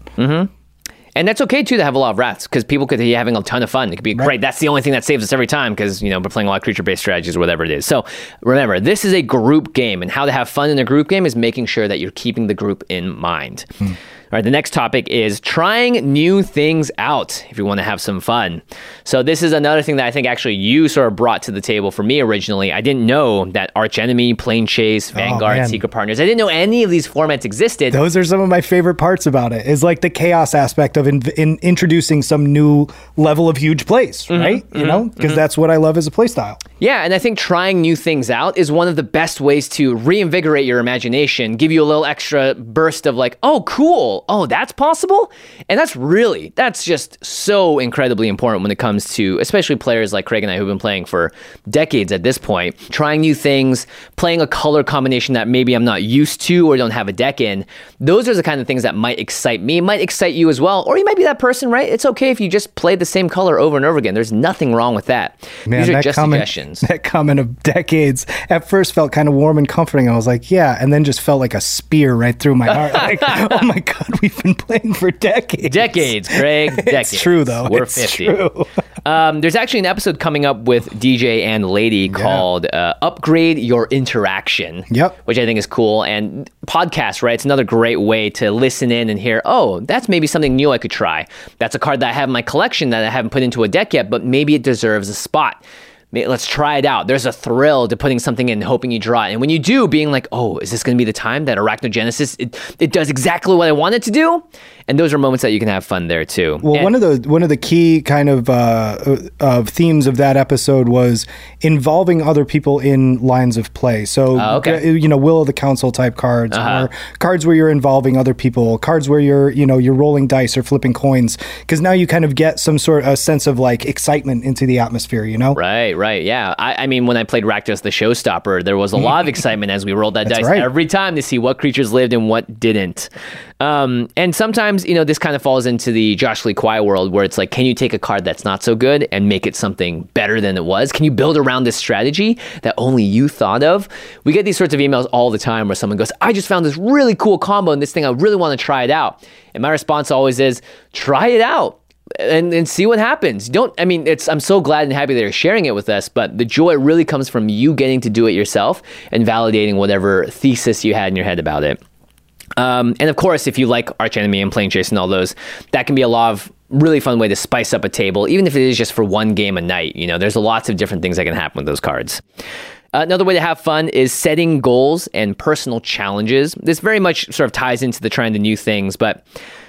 S2: And that's okay too to have a lot of wraths because people could be having a ton of fun. It could be great. That's the only thing that saves us every time because you know we're playing a lot of creature based strategies or whatever it is. So remember, this is a group game, and how to have fun in a group game is making sure that you're keeping the group in mind. Hmm. All right, the next topic is trying new things out if you want to have some fun. So this is another thing that I think actually you sort of brought to the table for me originally. I didn't know that Archenemy, Plane Chase, oh, Vanguard,
S3: man.
S2: Secret Partners. I didn't know any of these formats existed.
S3: Those are some of my favorite parts about it. Is like the chaos aspect of in, in introducing some new level of huge plays, mm-hmm, right? You mm-hmm, know, because mm-hmm. that's what I love as a play style.
S2: Yeah, and I think trying new things out is one of the best ways to reinvigorate your imagination, give you a little extra burst of like, oh, cool. Oh, that's possible. And that's really, that's just so incredibly important when it comes to, especially players like Craig and I who've been playing for decades at this point, trying new things, playing a color combination that maybe I'm not used to or don't have a deck in. Those are the kind of things that might excite me, might excite you as well. Or you might be that person, right? It's okay if you just play the same color over and over again. There's nothing wrong with that. These are just
S3: comment,
S2: suggestions.
S3: that comment of decades at first felt kind of warm and comforting. I was like, yeah, and then just felt like a spear right through my heart. Like, oh my god, we've been playing for decades.
S2: Decades, Craig. Decades.
S3: It's true though.
S2: We're
S3: it's
S2: 50.
S3: True.
S2: Um, there's actually an episode coming up with DJ and Lady called uh, Upgrade Your Interaction.
S3: Yep.
S2: Which I think is cool. And podcast, right? It's another great way to listen in and hear, oh, that's maybe something new I could try. That's a card that I have in my collection that I haven't put into a deck yet, but maybe it deserves a spot. Let's try it out. There's a thrill to putting something in, hoping you draw it. And when you do, being like, oh, is this going to be the time that Arachnogenesis, it, it does exactly what I want it to do? And those are moments that you can have fun there too.
S3: Well,
S2: And-
S3: one of the one of the key kind of uh, of themes of that episode was involving other people in lines of play. So,
S2: Oh, okay. Uh-huh.
S3: uh, you know, will of the council type cards, or cards where you're involving other people, cards where you're you know you're rolling dice or flipping coins, because now you kind of get some sort of sense of like excitement into the atmosphere. You know,
S2: Right, right, yeah. I, I mean, when I played Rakdos the Showstopper, there was a lot of excitement as we rolled that dice
S3: right.
S2: every time to see what creatures lived and what didn't. Um, and sometimes, you know, this kind of falls into the Josh Lee Kwai world where it's like, can you take a card that's not so good and make it something better than it was? Can you build around this strategy that only you thought of? We get these sorts of emails all the time where someone goes, I just found this really cool combo and this thing, I really want to try it out. And my response always is, try it out and, and see what happens. Don't I mean it's I'm so glad and happy that you're sharing it with us, but the joy really comes from you getting to do it yourself and validating whatever thesis you had in your head about it. Um, and of course, if you like Archenemy and Planechase and all those, that can be a lot of really fun way to spice up a table, even if it is just for one game a night. You know, there's lots of different things that can happen with those cards. Another way to have fun is setting goals and personal challenges. This very much sort of ties into the trying the new things, but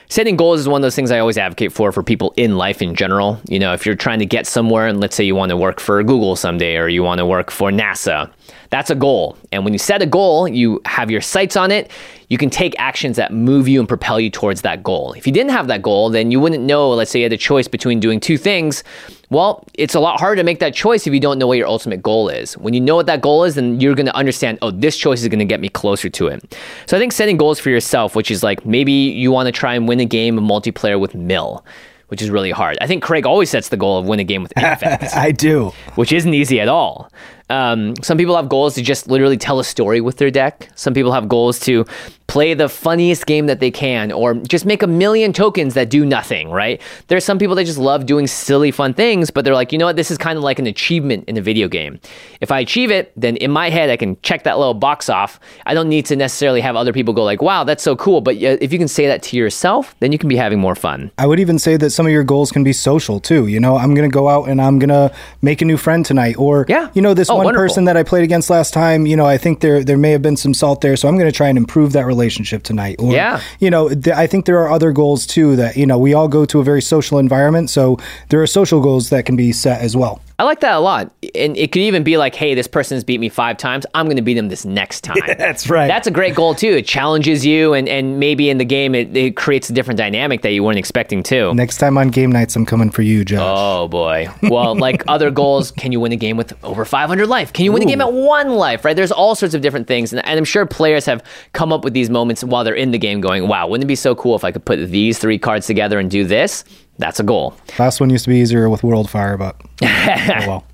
S2: setting goals is one of those things I always advocate for for people in life in general. You know, if you're trying to get somewhere and let's say you want to work for Google someday or you want to work for NASA, that's a goal. And when you set a goal, you have your sights on it. You can take actions that move you and propel you towards that goal. If you didn't have that goal, then you wouldn't know, let's say you had a choice between doing two things. Well, it's a lot harder to make that choice if you don't know what your ultimate goal is. When you know what that goal is, then you're going to understand, oh, this choice is going to get me closer to it. So I think setting goals for yourself, which is like maybe you want to try and win a game of multiplayer with Mill, which is really hard. I think Craig always sets the goal of win a game with Infect
S3: I do.
S2: which isn't easy at all. Um, some people have goals to just literally tell a story with their deck. Some people have goals to play the funniest game that they can or just make a million tokens that do nothing, right? There's some people that just love doing silly, fun things, but they're like, you know what? This is kind of like an achievement in a video game. If I achieve it, then in my head, I can check that little box off. I don't need to necessarily have other people go like, wow, that's so cool. But if you can say that to yourself, then you can be having more fun.
S3: I would even say that some of your goals can be social too. You know, I'm going to go out and I'm going to make a new friend tonight, or
S2: Yeah.
S3: you know, this
S2: Oh, Oh,
S3: one
S2: wonderful.
S3: person that I played against last time. You know, I think there there may have been some salt there, so I'm going to try and improve that relationship tonight. Or,
S2: Yeah.
S3: you know, th- I think there are other goals too that you know we all go to a very social environment, so there are social goals that can be set as well.
S2: I like that a lot. And it could even be like, hey, this person's beat me five times. I'm going to beat them this next time.
S3: That's right.
S2: That's a great goal, too. It challenges you, and, and maybe in the game, it, it creates a different dynamic that you weren't expecting, too.
S3: Next time on game nights, I'm coming for you, Josh.
S2: Oh boy. Well, like other goals, can you win a game with over 500 life? Can you win a game at one life? Right? There's all sorts of different things, and, and I'm sure players have come up with these moments while they're in the game, going, "Wow, wouldn't it be so cool if I could put these three cards together and do this?" That's a goal.
S3: Last one used to be easier with Worldfire, but oh well.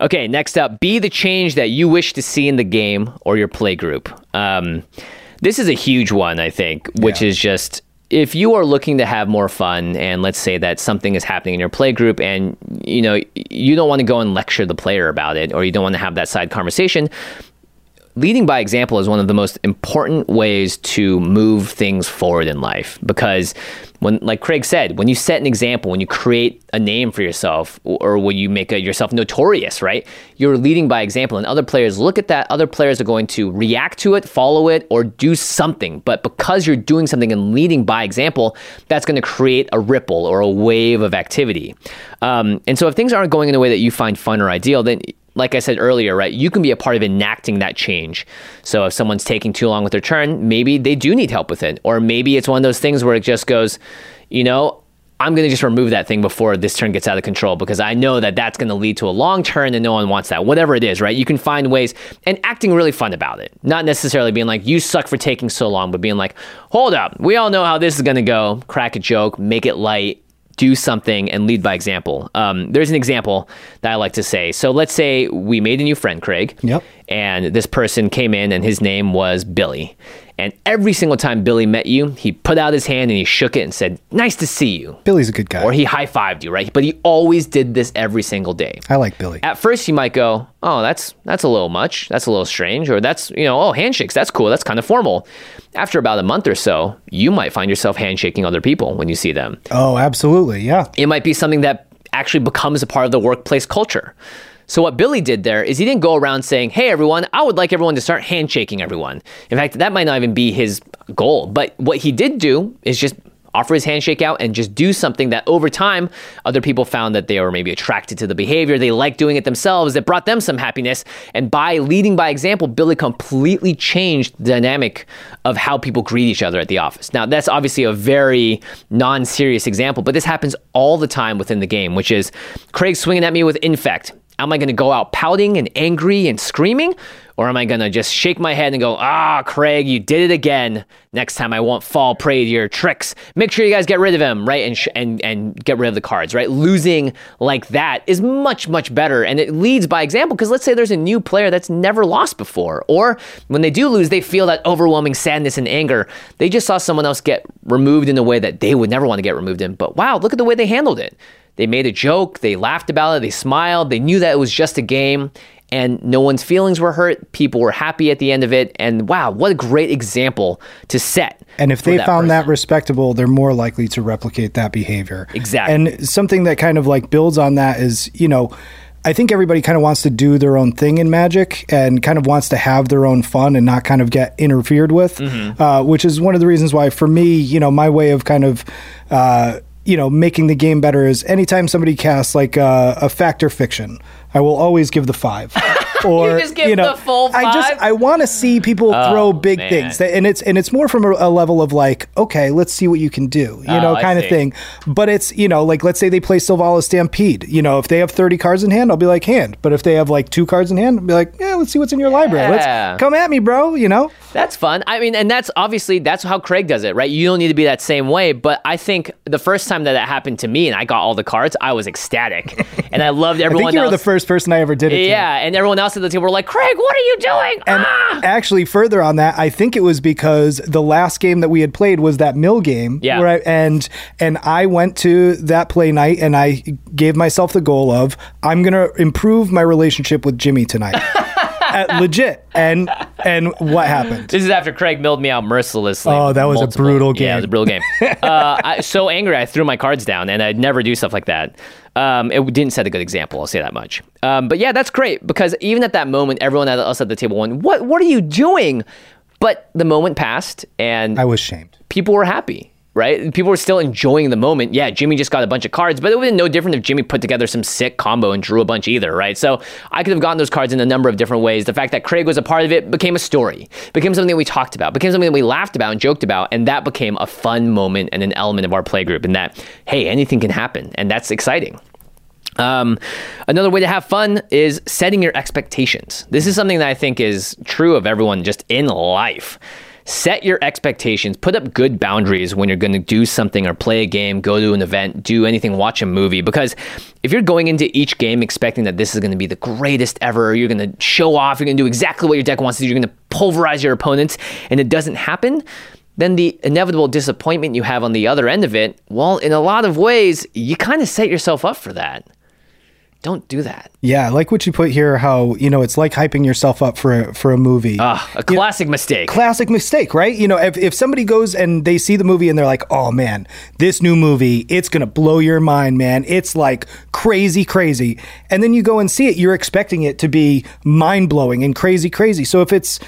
S2: Okay, next up, be the change that you wish to see in the game or your play group. Um, this is a huge one, I think, which
S3: Yeah.
S2: is just if you are looking to have more fun, and let's say that something is happening in your play group, and you know you don't want to go and lecture the player about it, or you don't want to have that side conversation. Leading by example is one of the most important ways to move things forward in life because when like Craig said, when you set an example, when you create a name for yourself or when you make a, yourself notorious, right? You're leading by example and other players look at that, other players are going to react to it, follow it or do something. But because you're doing something and leading by example, that's going to create a ripple or a wave of activity. Um, and so if things aren't going in a way that you find fun or ideal, then like I said earlier, right, you can be a part of enacting that change. So if someone's taking too long with their turn, maybe they do need help with it. Or maybe it's one of those things where it just goes, you know, I'm going to just remove that thing before this turn gets out of control because I know that that's going to lead to a long turn and no one wants that. Whatever it is, right? You can find ways and acting really fun about it. Not necessarily being like, you suck for taking so long, but being like, hold up, we all know how this is going to go. Crack a joke, make it light, do something and lead by example. Um, there's an example that I like to say. So let's say we made a new friend, Craig.
S3: Yep.
S2: And this person came in and his name was Billy. And every single time Billy met you, he put out his hand and he shook it and said, Nice to see you.
S3: Billy's a good guy.
S2: Or he high fived you, right? But he always did this every single day.
S3: I like Billy.
S2: At first, you might go, "Oh, that's that's a little much. That's a little strange," or "That's you know, oh, handshakes. That's cool. That's kind of formal." After about a month or so, you might find yourself handshaking other people when you see them.
S3: Oh, absolutely. Yeah.
S2: It might be something that actually becomes a part of the workplace culture. So what Billy did there is he didn't go around saying, "Hey everyone, I would like everyone to start handshaking everyone." In fact, that might not even be his goal. But what he did do is just offer his handshake out and just do something that over time other people found that they were maybe attracted to the behavior. They liked doing it themselves. That brought them some happiness. And by leading by example billy completely changed the dynamic of how people greet each other at the office. Now that's obviously a very non-serious example but this happens all the time within the game which is craig swinging at me with infect Am I going to go out pouting and angry and screaming? Or am I going to just shake my head and go, ah, Craig, you did it again. Next time I won't fall prey to your tricks. Make sure you guys get rid of him, right? And, sh- and, and get rid of the cards, right? Losing like that is much, much better. And it leads by example because let's say there's a new player that's never lost before. Or when they do lose, they feel that overwhelming sadness and anger. They just saw someone else get removed in a way that they would never want to get removed in. But wow, look at the way they handled it. They made a joke, they laughed about it, they smiled, they knew that it was just a game, and no one's feelings were hurt. People were happy at the end of it. And wow, what a great example to set.
S3: And if they
S2: that
S3: found that respectable, they're more likely to replicate that behavior.
S2: Exactly.
S3: And something that kind of like builds on that is, you know, I think everybody kind of wants to do their own thing in Magic and kind of wants to have their own fun and not kind of get interfered with,
S2: Mm-hmm.
S3: uh, which is one of the reasons why, for me, you know, my way of kind of. Uh, you know, making the game better is anytime somebody casts like uh, a Fact or Fiction, I will always give the five. Or
S2: just give the full
S3: I just? I want to see people oh, throw big
S2: man.
S3: things, and it's and it's more from a, a level of like, okay, let's see what you can do, you oh, know,
S2: Oh, I
S3: kind of thing. But it's you know, like let's say they play Selvala's Stampede. You know, if they have thirty cards in hand, I'll be like hand. But if they have like two cards in hand, I'll be like, yeah, let's see what's in your library. Let's come at me, bro. You know,
S2: That's fun. I mean, and that's obviously that's how Craig does it, right? You don't need to be that same way, but I think the first time that that happened to me and I got all the cards, I was ecstatic, and I loved
S3: I
S2: everyone
S3: think you were the first person I ever did it. to.
S2: Yeah, and everyone else else at the table were like, Craig, what are you doing?
S3: And
S2: ah!
S3: actually, further on that, I think it was because the last game that we had played was that mill game.
S2: Yeah.
S3: Where I, and and I went to that play night and I gave myself the goal of I'm gonna improve my relationship with Jimmy tonight. At legit. And and what happened?
S2: This is after Craig milled me out mercilessly.
S3: Oh, that was a
S2: Multiple-
S3: brutal
S2: Yeah, it was a brutal game. uh, I, so angry, I threw my cards down, and I'd never do stuff like that. Um, it didn't set a good example. I'll say that much. Um, but yeah, that's great because even at that moment, everyone else at the table went, "What? What are you doing?" But the moment passed, and
S3: I was shamed.
S2: people were happy, right? People were still enjoying the moment. Yeah, Jimmy just got a bunch of cards, but it would have been no different if Jimmy put together some sick combo and drew a bunch either, right? So I could have gotten those cards in a number of different ways. The fact that Craig was a part of it became a story, became something that we talked about, became something that we laughed about and joked about, and that became a fun moment and an element of our play group. And that, hey, anything can happen, and that's exciting. Um, another way to have fun is setting your expectations. This is something that I think is true of everyone just in life. Set your expectations, put up good boundaries when you're going to do something or play a game, go to an event, do anything, watch a movie. Because if you're going into each game expecting that this is going to be the greatest ever, you're going to show off, you're going to do exactly what your deck wants to do, you're going to pulverize your opponents, and it doesn't happen, then the inevitable disappointment you have on the other end of it, well, in a lot of ways, you kind of set yourself up for that. Don't do that.
S3: Yeah, I like what you put here. How you know it's like hyping yourself up for a, for a movie.
S2: Ah, a classic mistake.
S3: classic mistake, right? You know, if, if somebody goes and they see the movie and they're like, oh man, this new movie, it's going to blow your mind, man. It's like crazy, crazy. And then you go and see it, you're expecting it to be mind blowing and crazy, crazy. So if it's,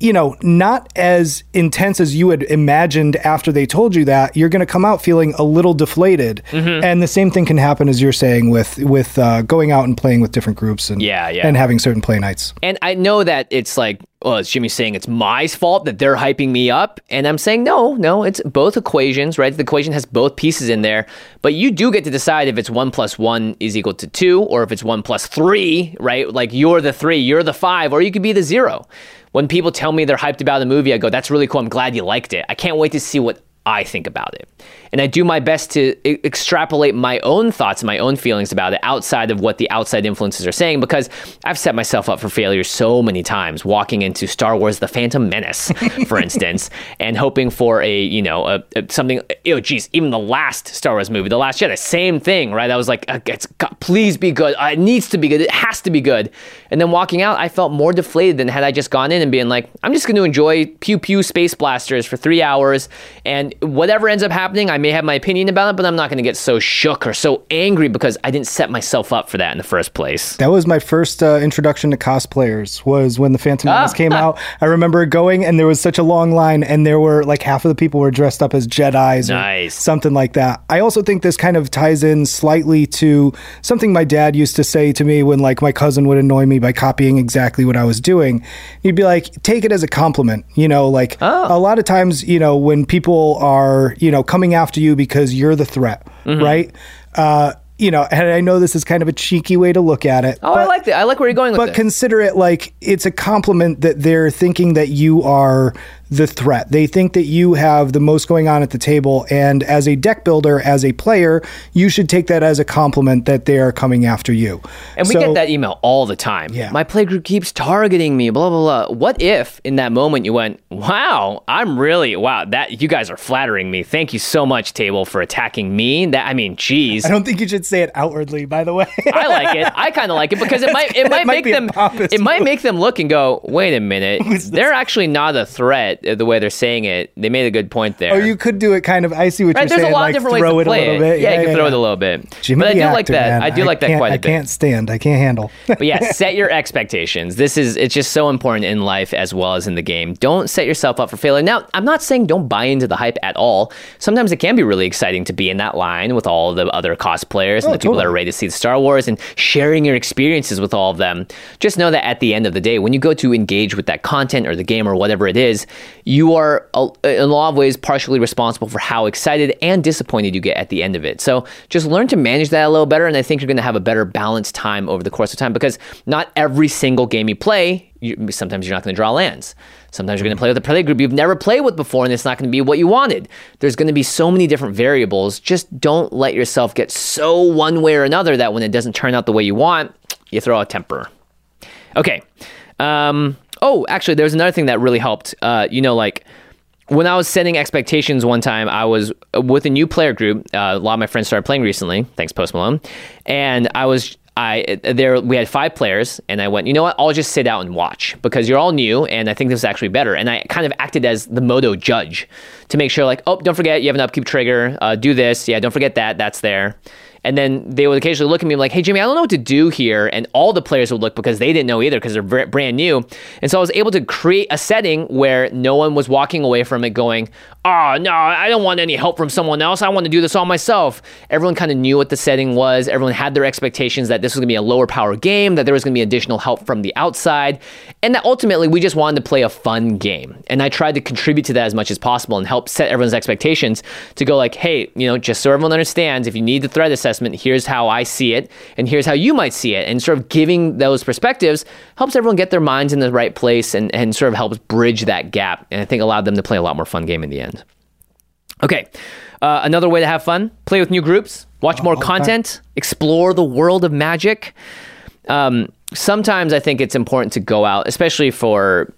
S3: you know, not as intense as you had imagined after they told you that, you're going to come out feeling a little deflated.
S2: Mm-hmm.
S3: And the same thing can happen as you're saying with with uh, going out and playing with different groups and
S2: Yeah, yeah.
S3: and having certain play nights.
S2: And I know that it's like, oh, it's Jimmy saying it's my fault that they're hyping me up. And I'm saying, no, no, it's both equations, right? The equation has both pieces in there. But you do get to decide if it's one plus one is equal to two or if it's one plus three, right? Like you're the three, you're the five, or you could be the zero. When people tell me they're hyped about a movie, I go, that's really cool. I'm glad you liked it. I can't wait to see what I think about it. And I do my best to extrapolate my own thoughts and my own feelings about it outside of what the outside influences are saying because I've set myself up for failure so many times walking into Star Wars The Phantom Menace, for instance, and hoping for a, you know, a, a- something, oh, geez, even the last Star Wars movie, The Last Jedi, same thing, right? I was like, uh, it's, God, please be good. Uh, it needs to be good. It has to be good. And then walking out, I felt more deflated than had I just gone in and being like, I'm just going to enjoy pew pew space blasters for three hours. And whatever ends up happening, I may have my opinion about it, but I'm not going to get so shook or so angry because I didn't set myself up for that in the first place.
S3: That was my first uh, introduction to cosplayers. Was when the Phantom Menace came out. I remember going and there was such a long line, and there were like half of the people were dressed up as Jedi's or
S2: Nice.
S3: something like that. I also think this kind of ties in slightly to something my dad used to say to me when like my cousin would annoy me by copying exactly what I was doing. He'd be like, "Take it as a compliment," you know. Like a lot of times, you know, when people are you know coming after you because you're the threat, right? Uh, you know, and I know this is kind of a cheeky way to look at it.
S2: Oh, I like that. I like where you're going with
S3: But
S2: this.
S3: consider it like it's a compliment that they're thinking that you are the threat. They think that you have the most going on at the table. And as a deck builder, as a player, you should take that as a compliment that they are coming after you.
S2: And we
S3: So-
S2: get that email all the time.
S3: Yeah.
S2: My playgroup keeps targeting me, blah, blah, blah. What if in that moment you went, wow, I'm really, wow, that you guys are flattering me. Thank you so much, table, for attacking me. That I mean, geez.
S3: I don't think you should say it outwardly, by the way.
S2: I like it. I kind of like it because it might it might
S3: might
S2: make them it might make them look and go, wait a minute, they're actually not a threat. Uh, The way they're saying it, they made a good point there.
S3: or you could do it kind of, I see what
S2: Right,
S3: you're
S2: there's
S3: saying.
S2: a lot
S3: like
S2: of different ways to play
S3: little
S2: it.
S3: bit.
S2: Yeah, you can throw it a little bit.
S3: Jimmy
S2: but I do like that.
S3: man.
S2: I do like that quite a
S3: I
S2: bit.
S3: I can't stand. I can't handle.
S2: But yeah, set your expectations. This is it's just so important in life as well as in the game. Don't set yourself up for failure. Now, I'm not saying don't buy into the hype at all. Sometimes it can be really exciting to be in that line with all the other cosplayers and
S3: Oh,
S2: the people that are ready to see the Star Wars and sharing your experiences with all of them. Just know that at the end of the day, when you go to engage with that content or the game or whatever it is, you are uh, in a lot of ways partially responsible for how excited and disappointed you get at the end of it. So just learn to manage that a little better, and I think you're going to have a better balanced time over the course of time because not every single game you play, you, sometimes you're not going to draw lands. Sometimes you're going to play with a play group you've never played with before, and it's not going to be what you wanted. There's going to be so many different variables. Just don't let yourself get so one way or another that when it doesn't turn out the way you want, you throw a temper. Okay. Um, oh, actually, there was another thing that really helped. Uh, you know, like when I was setting expectations one time, I was with a new player group. Uh, a lot of my friends started playing recently. Thanks, Post Malone. And I was. I there we had five players and I went, you know what? I'll just sit out and watch because you're all new and I think this is actually better. And I kind of acted as the moto judge to make sure like, oh, don't forget you have an upkeep trigger. Uh, do this. Yeah, don't forget that. That's there. And then they would occasionally look at me like, hey, Jimmy, I don't know what to do here. And all the players would look because they didn't know either because they're brand new. And so I was able to create a setting where no one was walking away from it going, oh, no, I don't want any help from someone else. I want to do this all myself. Everyone kind of knew what the setting was. Everyone had their expectations that this was going to be a lower power game, that there was going to be additional help from the outside. And that ultimately we just wanted to play a fun game. And I tried to contribute to that as much as possible and help set everyone's expectations to go like, hey, you know, just so everyone understands, if you need to thread the threat assessment, here's how I see it, and here's how you might see it. And sort of giving those perspectives helps everyone get their minds in the right place and, and sort of helps bridge that gap. And I think allowed them to play a lot more fun game in the end. Okay. Uh, another way to have fun play with new groups, watch more content, explore the world of magic. Um, sometimes I think it's important to go out, especially for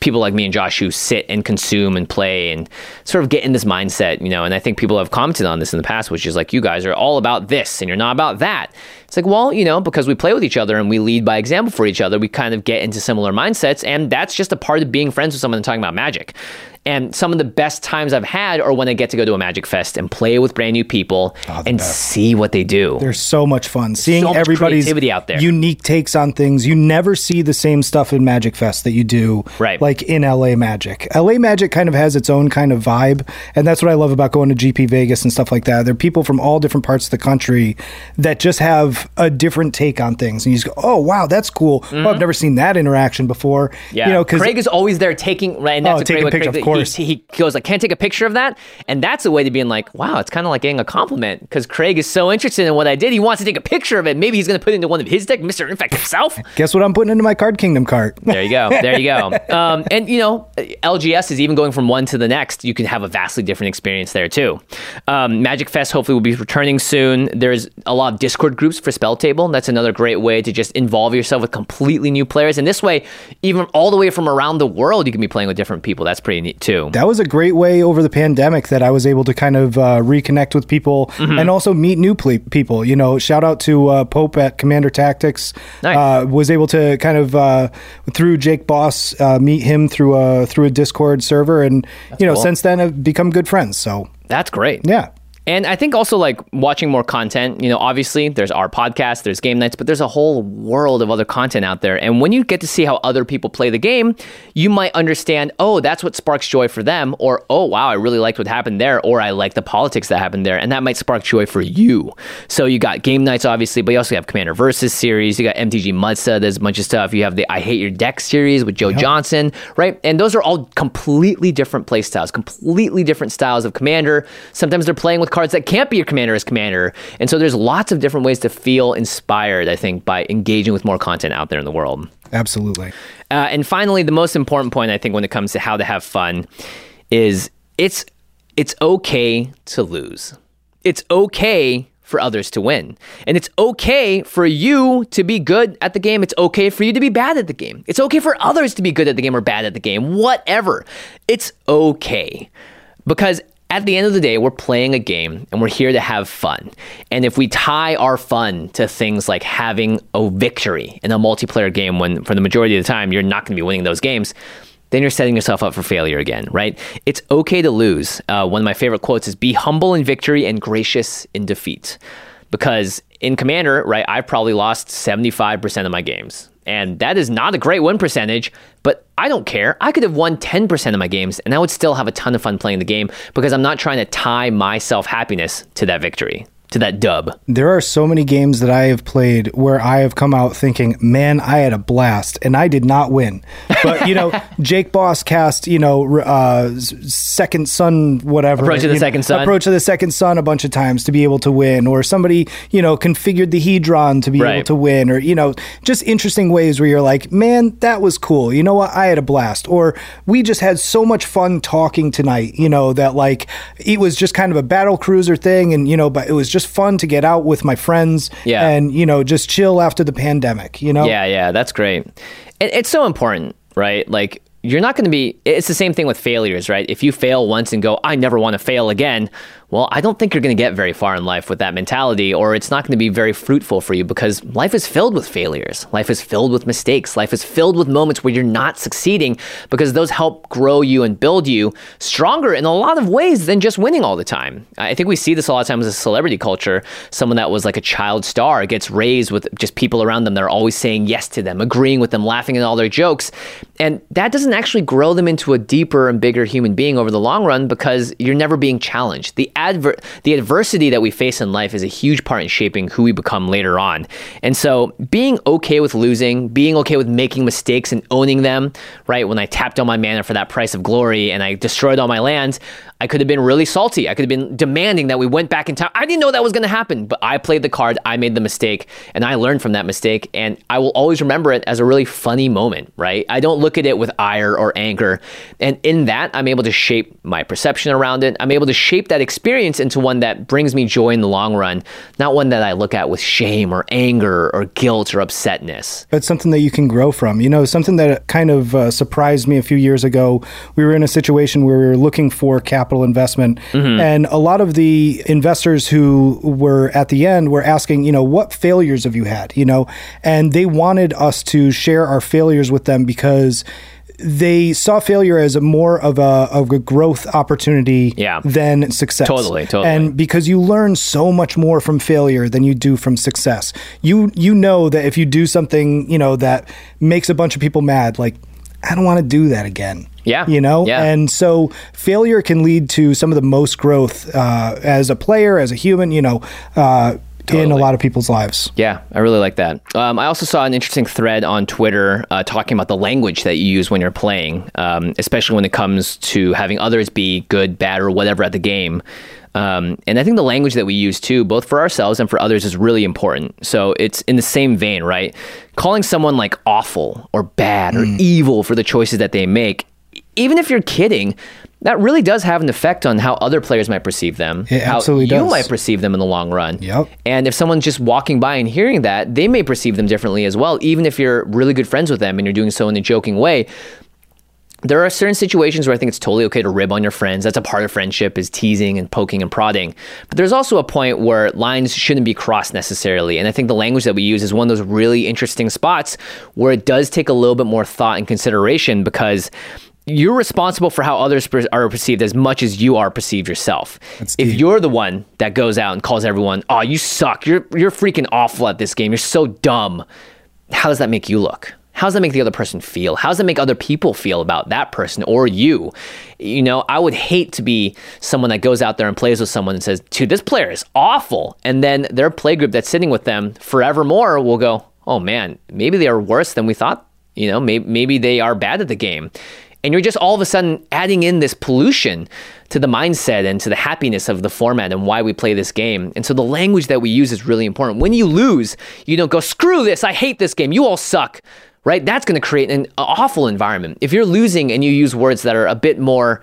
S2: people like me and Josh who sit and consume and play and sort of get in this mindset, you know. And I think people have commented on this in the past, which is like, you guys are all about this and you're not about that. It's like, well, you know, because we play with each other and we lead by example for each other, we kind of get into similar mindsets. And that's just a part of being friends with someone and talking about magic. And some of the best times I've had are when I get to go to a Magic Fest and play with brand new people ah, and see what they do.
S3: There's so much fun seeing
S2: so
S3: everybody's
S2: creativity out there.
S3: unique takes on things. You never see the same stuff in Magic Fest that you do,
S2: Right.
S3: Like in LA Magic. LA Magic kind of has its own kind of vibe, and that's what I love about going to GP Vegas and stuff like that. There are people from all different parts of the country that just have a different take on things, and you just go, "Oh, wow, that's cool! Oh, I've never seen that interaction before."
S2: Mm-hmm. Yeah,
S3: you know, because
S2: Craig is always there taking right, and that's
S3: Oh,
S2: a
S3: taking
S2: great
S3: picture,
S2: Craig,
S3: of course.
S2: He, he goes like, "Can't take a picture of that," and that's a way to being like, "Wow, it's kind of like getting a compliment," because Craig is so interested in what I did. He wants to take a picture of it. Maybe he's going to put it into one of his deck, Mister Infect himself.
S3: guess what I'm putting into my Card Kingdom cart?
S2: There you go. There you go. Um, and you know, LGS is even going from one to the next. You can have a vastly different experience there too. Um, Magic Fest hopefully will be returning soon. There's a lot of Discord groups for Spell Table. That's another great way to just involve yourself with completely new players. And this way, even all the way from around the world, you can be playing with different people. That's pretty neat too.
S3: that was a great way over the pandemic that I was able to kind of uh, reconnect with people
S2: Mm-hmm.
S3: and also meet new ple- people. You know, shout out to uh, Pope at Commander Tactics.
S2: Nice.
S3: Uh, was able to kind of uh, through Jake Boss uh, meet him through a through a Discord server, and you know,
S2: cool.
S3: since then have become good friends. So
S2: That's great.
S3: yeah.
S2: And I think also like watching more content, you know, obviously there's our podcast, there's game nights, but there's a whole world of other content out there. And when you get to see how other people play the game, you might understand, oh, that's what sparks joy for them, or oh, wow, I really liked what happened there, or I like the politics that happened there. And that might spark joy for you. So you got game nights, obviously, but you also have Commander Versus series, you got MTG Muddstah, there's a bunch of stuff. You have the I Hate Your Deck series with Joe Johnson, right? And those are all completely different play styles, completely different styles of Commander. Sometimes they're playing with cards that can't be your Commander as Commander. And so there's lots of different ways to feel inspired, I think, by engaging with more content out there in the world.
S3: Absolutely.
S2: Uh, and finally, the most important point I think when it comes to how to have fun is it's it's okay to lose. It's okay for others to win. And it's okay for you to be good at the game. It's okay for you to be bad at the game. It's okay for others to be good at the game or bad at the game. Whatever. It's okay. Because at the end of the day, we're playing a game and we're here to have fun. And if we tie our fun to things like having a victory in a multiplayer game, when for the majority of the time you're not going to be winning those games, then you're setting yourself up for failure again, right? It's okay to lose. Uh, one of my favorite quotes is be humble in victory and gracious in defeat. Because in Commander, right, I've probably lost 75% of my games. And that is not a great win percentage, but I don't care. I could have won 10% of my games and I would still have a ton of fun playing the game because I'm not trying to tie my self happiness to that victory, to that dub.
S3: There are so many games that I have played where I have come out thinking, man, I had a blast and I did not win. But, you know, Jake Boss cast, you know, uh, Second Sun whatever.
S2: Approach of the
S3: know,
S2: Second Sun.
S3: Approach of the Second Sun a bunch of times to be able to win. Or somebody, you know, configured the Hedron to be able to win. Or, you know, just interesting ways where you're like, man, that was cool. You know what? I had a blast. Or we just had so much fun talking tonight, you know, that like it was just kind of a battle cruiser thing. And, you know, but it was just just fun to get out with my friends
S2: Yeah.
S3: and, you know, just chill after the pandemic, you know?
S2: Yeah, yeah, that's great. It, it's so important, right? Like, you're not going to be, it's the same thing with failures, right? If you fail once and go, I never want to fail again, well, I don't think you're going to get very far in life with that mentality, or it's not going to be very fruitful for you because life is filled with failures. Life is filled with mistakes. Life is filled with moments where you're not succeeding because those help grow you and build you stronger in a lot of ways than just winning all the time. I think we see this a lot of times a celebrity culture. Someone that was like a child star gets raised with just people around them that are always saying yes to them, agreeing with them, laughing at all their jokes. And that doesn't actually grow them into a deeper and bigger human being over the long run because you're never being challenged. The adver- the adversity that we face in life is a huge part in shaping who we become later on. And so being okay with losing, being okay with making mistakes and owning them, right? When I tapped on my mana for that price of glory and I destroyed all my lands, I could have been really salty. I could have been demanding that we went back in time. I didn't know that was going to happen, but I played the card, I made the mistake, and I learned from that mistake. And I will always remember it as a really funny moment, right? I don't look at it with ire or anger. And in that, I'm able to shape my perception around it. I'm able to shape that experience into one that brings me joy in the long run, not one that I look at with shame or anger or guilt or upsetness.
S3: It's something that you can grow from. You know, something that kind of uh, surprised me a few years ago. We were in a situation where we were looking for capital investment, and a lot of the investors who were at the end were asking, you know, what failures have you had? You know, and they wanted us to share our failures with them because they saw failure as a more of a, of a growth opportunity
S2: Yeah.
S3: than success.
S2: Totally, totally.
S3: And because you learn so much more from failure than you do from success. You you know that if you do something, you know, that makes a bunch of people mad, like I don't want to do that again.
S2: Yeah,
S3: You know?
S2: yeah.
S3: And so failure can lead to some of the most growth uh, as a player, as a human, you know, uh, in a lot of people's lives.
S2: Yeah, I really like that. Um, I also saw an interesting thread on Twitter uh, talking about the language that you use when you're playing, um, especially when it comes to having others be good, bad, or whatever at the game. Um, and I think the language that we use too, both for ourselves and for others, is really important. So it's in the same vein, right? Calling someone like awful or bad or evil for the choices that they make, even if you're kidding, that really does have an effect on how other players might perceive them.
S3: It
S2: how
S3: absolutely
S2: you
S3: does.
S2: might perceive them in the long run.
S3: Yep.
S2: And if someone's just walking by and hearing that, they may perceive them differently as well, even if you're really good friends with them and you're doing so in a joking way. There are certain situations where I think it's totally okay to rib on your friends. That's a part of friendship is teasing and poking and prodding. But there's also a point where lines shouldn't be crossed necessarily. And I think the language that we use is one of those really interesting spots where it does take a little bit more thought and consideration because you're responsible for how others per- are perceived as much as you are perceived yourself. if
S3: deep.
S2: you're the one that goes out and calls everyone, "Oh, you suck. You're you're freaking awful at this game. You're so dumb." How does that make you look? How does that make the other person feel? How does that make other people feel about that person or you? You know, I would hate to be someone that goes out there and plays with someone and says, dude, this player is awful. And then their play group that's sitting with them forevermore will go, oh man, maybe they are worse than we thought. You know, maybe, maybe they are bad at the game. And you're just all of a sudden adding in this pollution to the mindset and to the happiness of the format and why we play this game. And so the language that we use is really important. When you lose, you don't go, screw this, I hate this game, you all suck, right? That's to create an awful environment. If you're losing and you use words that are a bit more,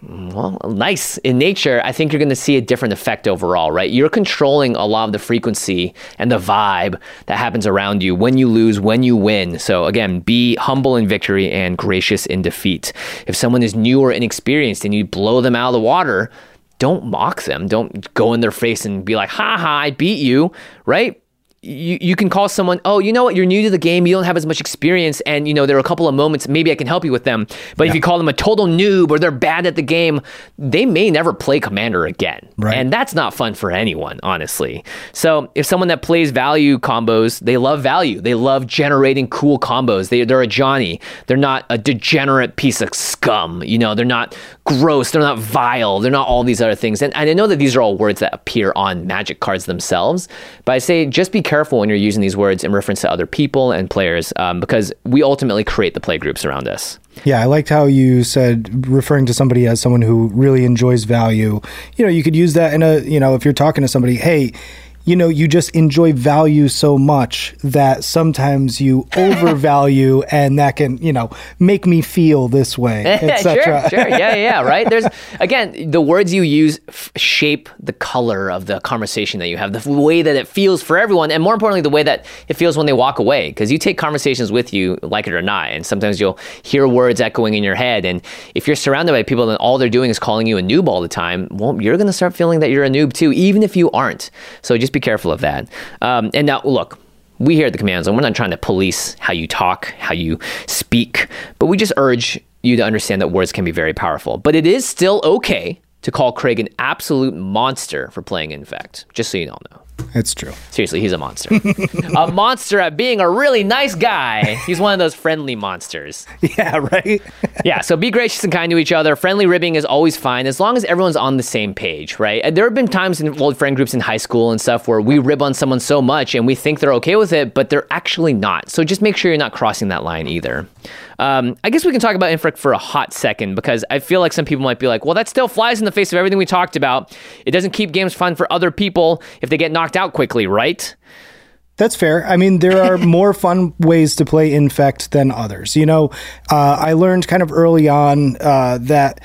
S2: well, nice in nature, I think you're going to see a different effect overall, right? You're controlling a lot of the frequency and the vibe that happens around you when you lose, when you win. So, again, be humble in victory and gracious in defeat. If someone is new or inexperienced and you blow them out of the water, don't mock them. Don't go in their face and be like, ha ha, I beat you, right? You, you can call someone, oh, you know what, you're new to the game, you don't have as much experience, and you know, there are a couple of moments, maybe I can help you with them. But if you call them a total noob or they're bad at the game, they may never play Commander again.
S3: Right.
S2: And that's not fun for anyone, honestly. So if someone that plays value combos, they love value. They love generating cool combos. They, they're a Johnny. They're not a degenerate piece of scum. You know, they're not gross. They're not vile. They're not all these other things. And, and I know that these are all words that appear on magic cards themselves, but I say just be careful when you're using these words in reference to other people and players um, because we ultimately create the play groups around us.
S3: Yeah, I liked how you said referring to somebody as someone who really enjoys value. You know, you could use that in a, you know, if you're talking to somebody, hey, you know, you just enjoy value so much that sometimes you overvalue and that can, you know, make me feel this way,
S2: sure,
S3: etc.
S2: sure, yeah, yeah, right. There's again the words you use f- shape the color of the conversation that you have, the way that it feels for everyone, and more importantly, the way that it feels when they walk away. Because you take conversations with you, like it or not, and sometimes you'll hear words echoing in your head, and if you're surrounded by people and all they're doing is calling you a noob all the time, well, you're going to start feeling that you're a noob too, even if you aren't. So just be careful of that. Um, and now, look we here at the command zone, we're not trying to police how you talk, how you speak, but we just urge you to understand that words can be very powerful. But it is still okay to call Craig an absolute monster for playing Infect, just so you all know.
S3: It's true.
S2: Seriously, he's a monster. a monster at being a really nice guy. He's one of those friendly monsters.
S3: Yeah, right?
S2: yeah, so be gracious and kind to each other. Friendly ribbing is always fine as long as everyone's on the same page, right? And there have been times in old friend groups in high school and stuff where we rib on someone so much and we think they're okay with it, but they're actually not. So just make sure you're not crossing that line either. Um, I guess we can talk about Infect for a hot second because I feel like some people might be like, well, that still flies in the face of everything we talked about. It doesn't keep games fun for other people if they get knocked out quickly, right?
S3: That's fair. I mean, there are more fun ways to play Infect than others. You know, uh, I learned kind of early on uh, that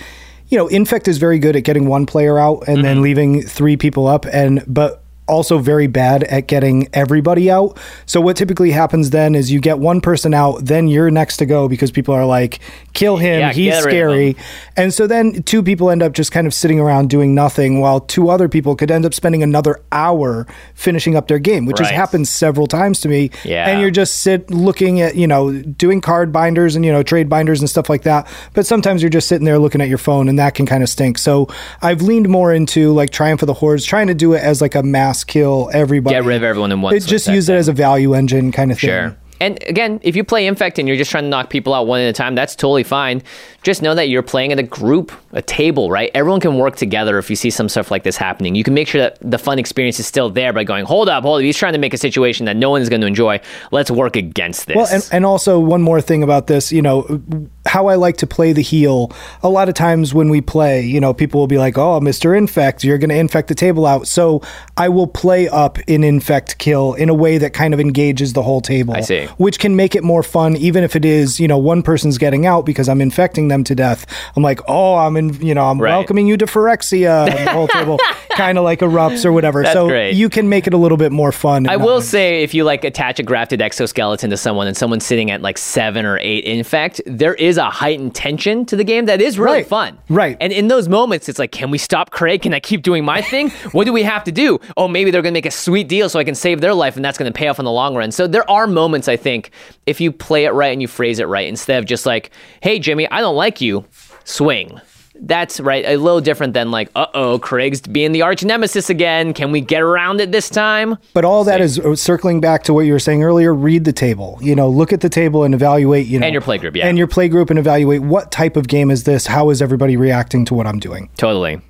S3: you know Infect is very good at getting one player out and then leaving three people up, and but also very bad at getting everybody out. So what typically happens then is you get one person out, then you're next to go because people are like, kill him,
S2: Yeah,
S3: he's
S2: get rid of
S3: scary. And so then two people end up just kind of sitting around doing nothing while two other people could end up spending another hour finishing up their game, which has happened several times to me.
S2: Yeah.
S3: And you're just sit looking at, you know, doing card binders and, you know, trade binders and stuff like that. But sometimes you're just sitting there looking at your phone and that can kind of stink. So I've leaned more into like Triumph of the Hordes, trying to do it as like a mass kill everybody.
S2: Get rid of everyone in one
S3: It just use it as a value engine kind of thing.
S2: Sure. And again, if you play Infect and you're just trying to knock people out one at a time, that's totally fine. Just know that you're playing at a group, a table, right? Everyone can work together if you see some stuff like this happening. You can make sure that the fun experience is still there by going, hold up, hold up. He's trying to make a situation that no one's going to enjoy. Let's work against this.
S3: Well, and, and also one more thing about this, you know, how I like to play the heel. A lot of times when we play, you know, people will be like, "Oh, Mister Infect, you're going to infect the table out." So I will play up an infect kill in a way that kind of engages the whole table.
S2: I see.
S3: Which can make it more fun, even if it is, you know, one person's getting out because I'm infecting them to death. I'm like, "Oh, I'm in, you know, I'm
S2: Right.
S3: welcoming you to Phyrexia," and the whole table kind of like erupts or whatever.
S2: That's
S3: so
S2: great.
S3: you can make it a little bit more fun.
S2: I will say, if you like attach a grafted exoskeleton to someone and someone's sitting at like seven or eight infect, there is a heightened tension to the game that is really
S3: Right.
S2: fun.
S3: Right.
S2: And in those moments, it's like, can we stop Craig? Can I keep doing my thing? what do we have to do? Oh, maybe they're going to make a sweet deal so I can save their life and that's going to pay off in the long run. So there are moments, I think, if you play it right and you phrase it right, instead of just like, hey, Jimmy, I don't like you, swing. That's right, a little different than like, uh oh, Craig's being the arch nemesis again. Can we get around it this time?
S3: But all that is uh, circling back to what you were saying earlier. Read the table. You know, look at the table and evaluate. You know,
S2: And your play group, yeah.
S3: and your play group, and evaluate what type of game is this. How is everybody reacting to what I'm doing?
S2: Totally.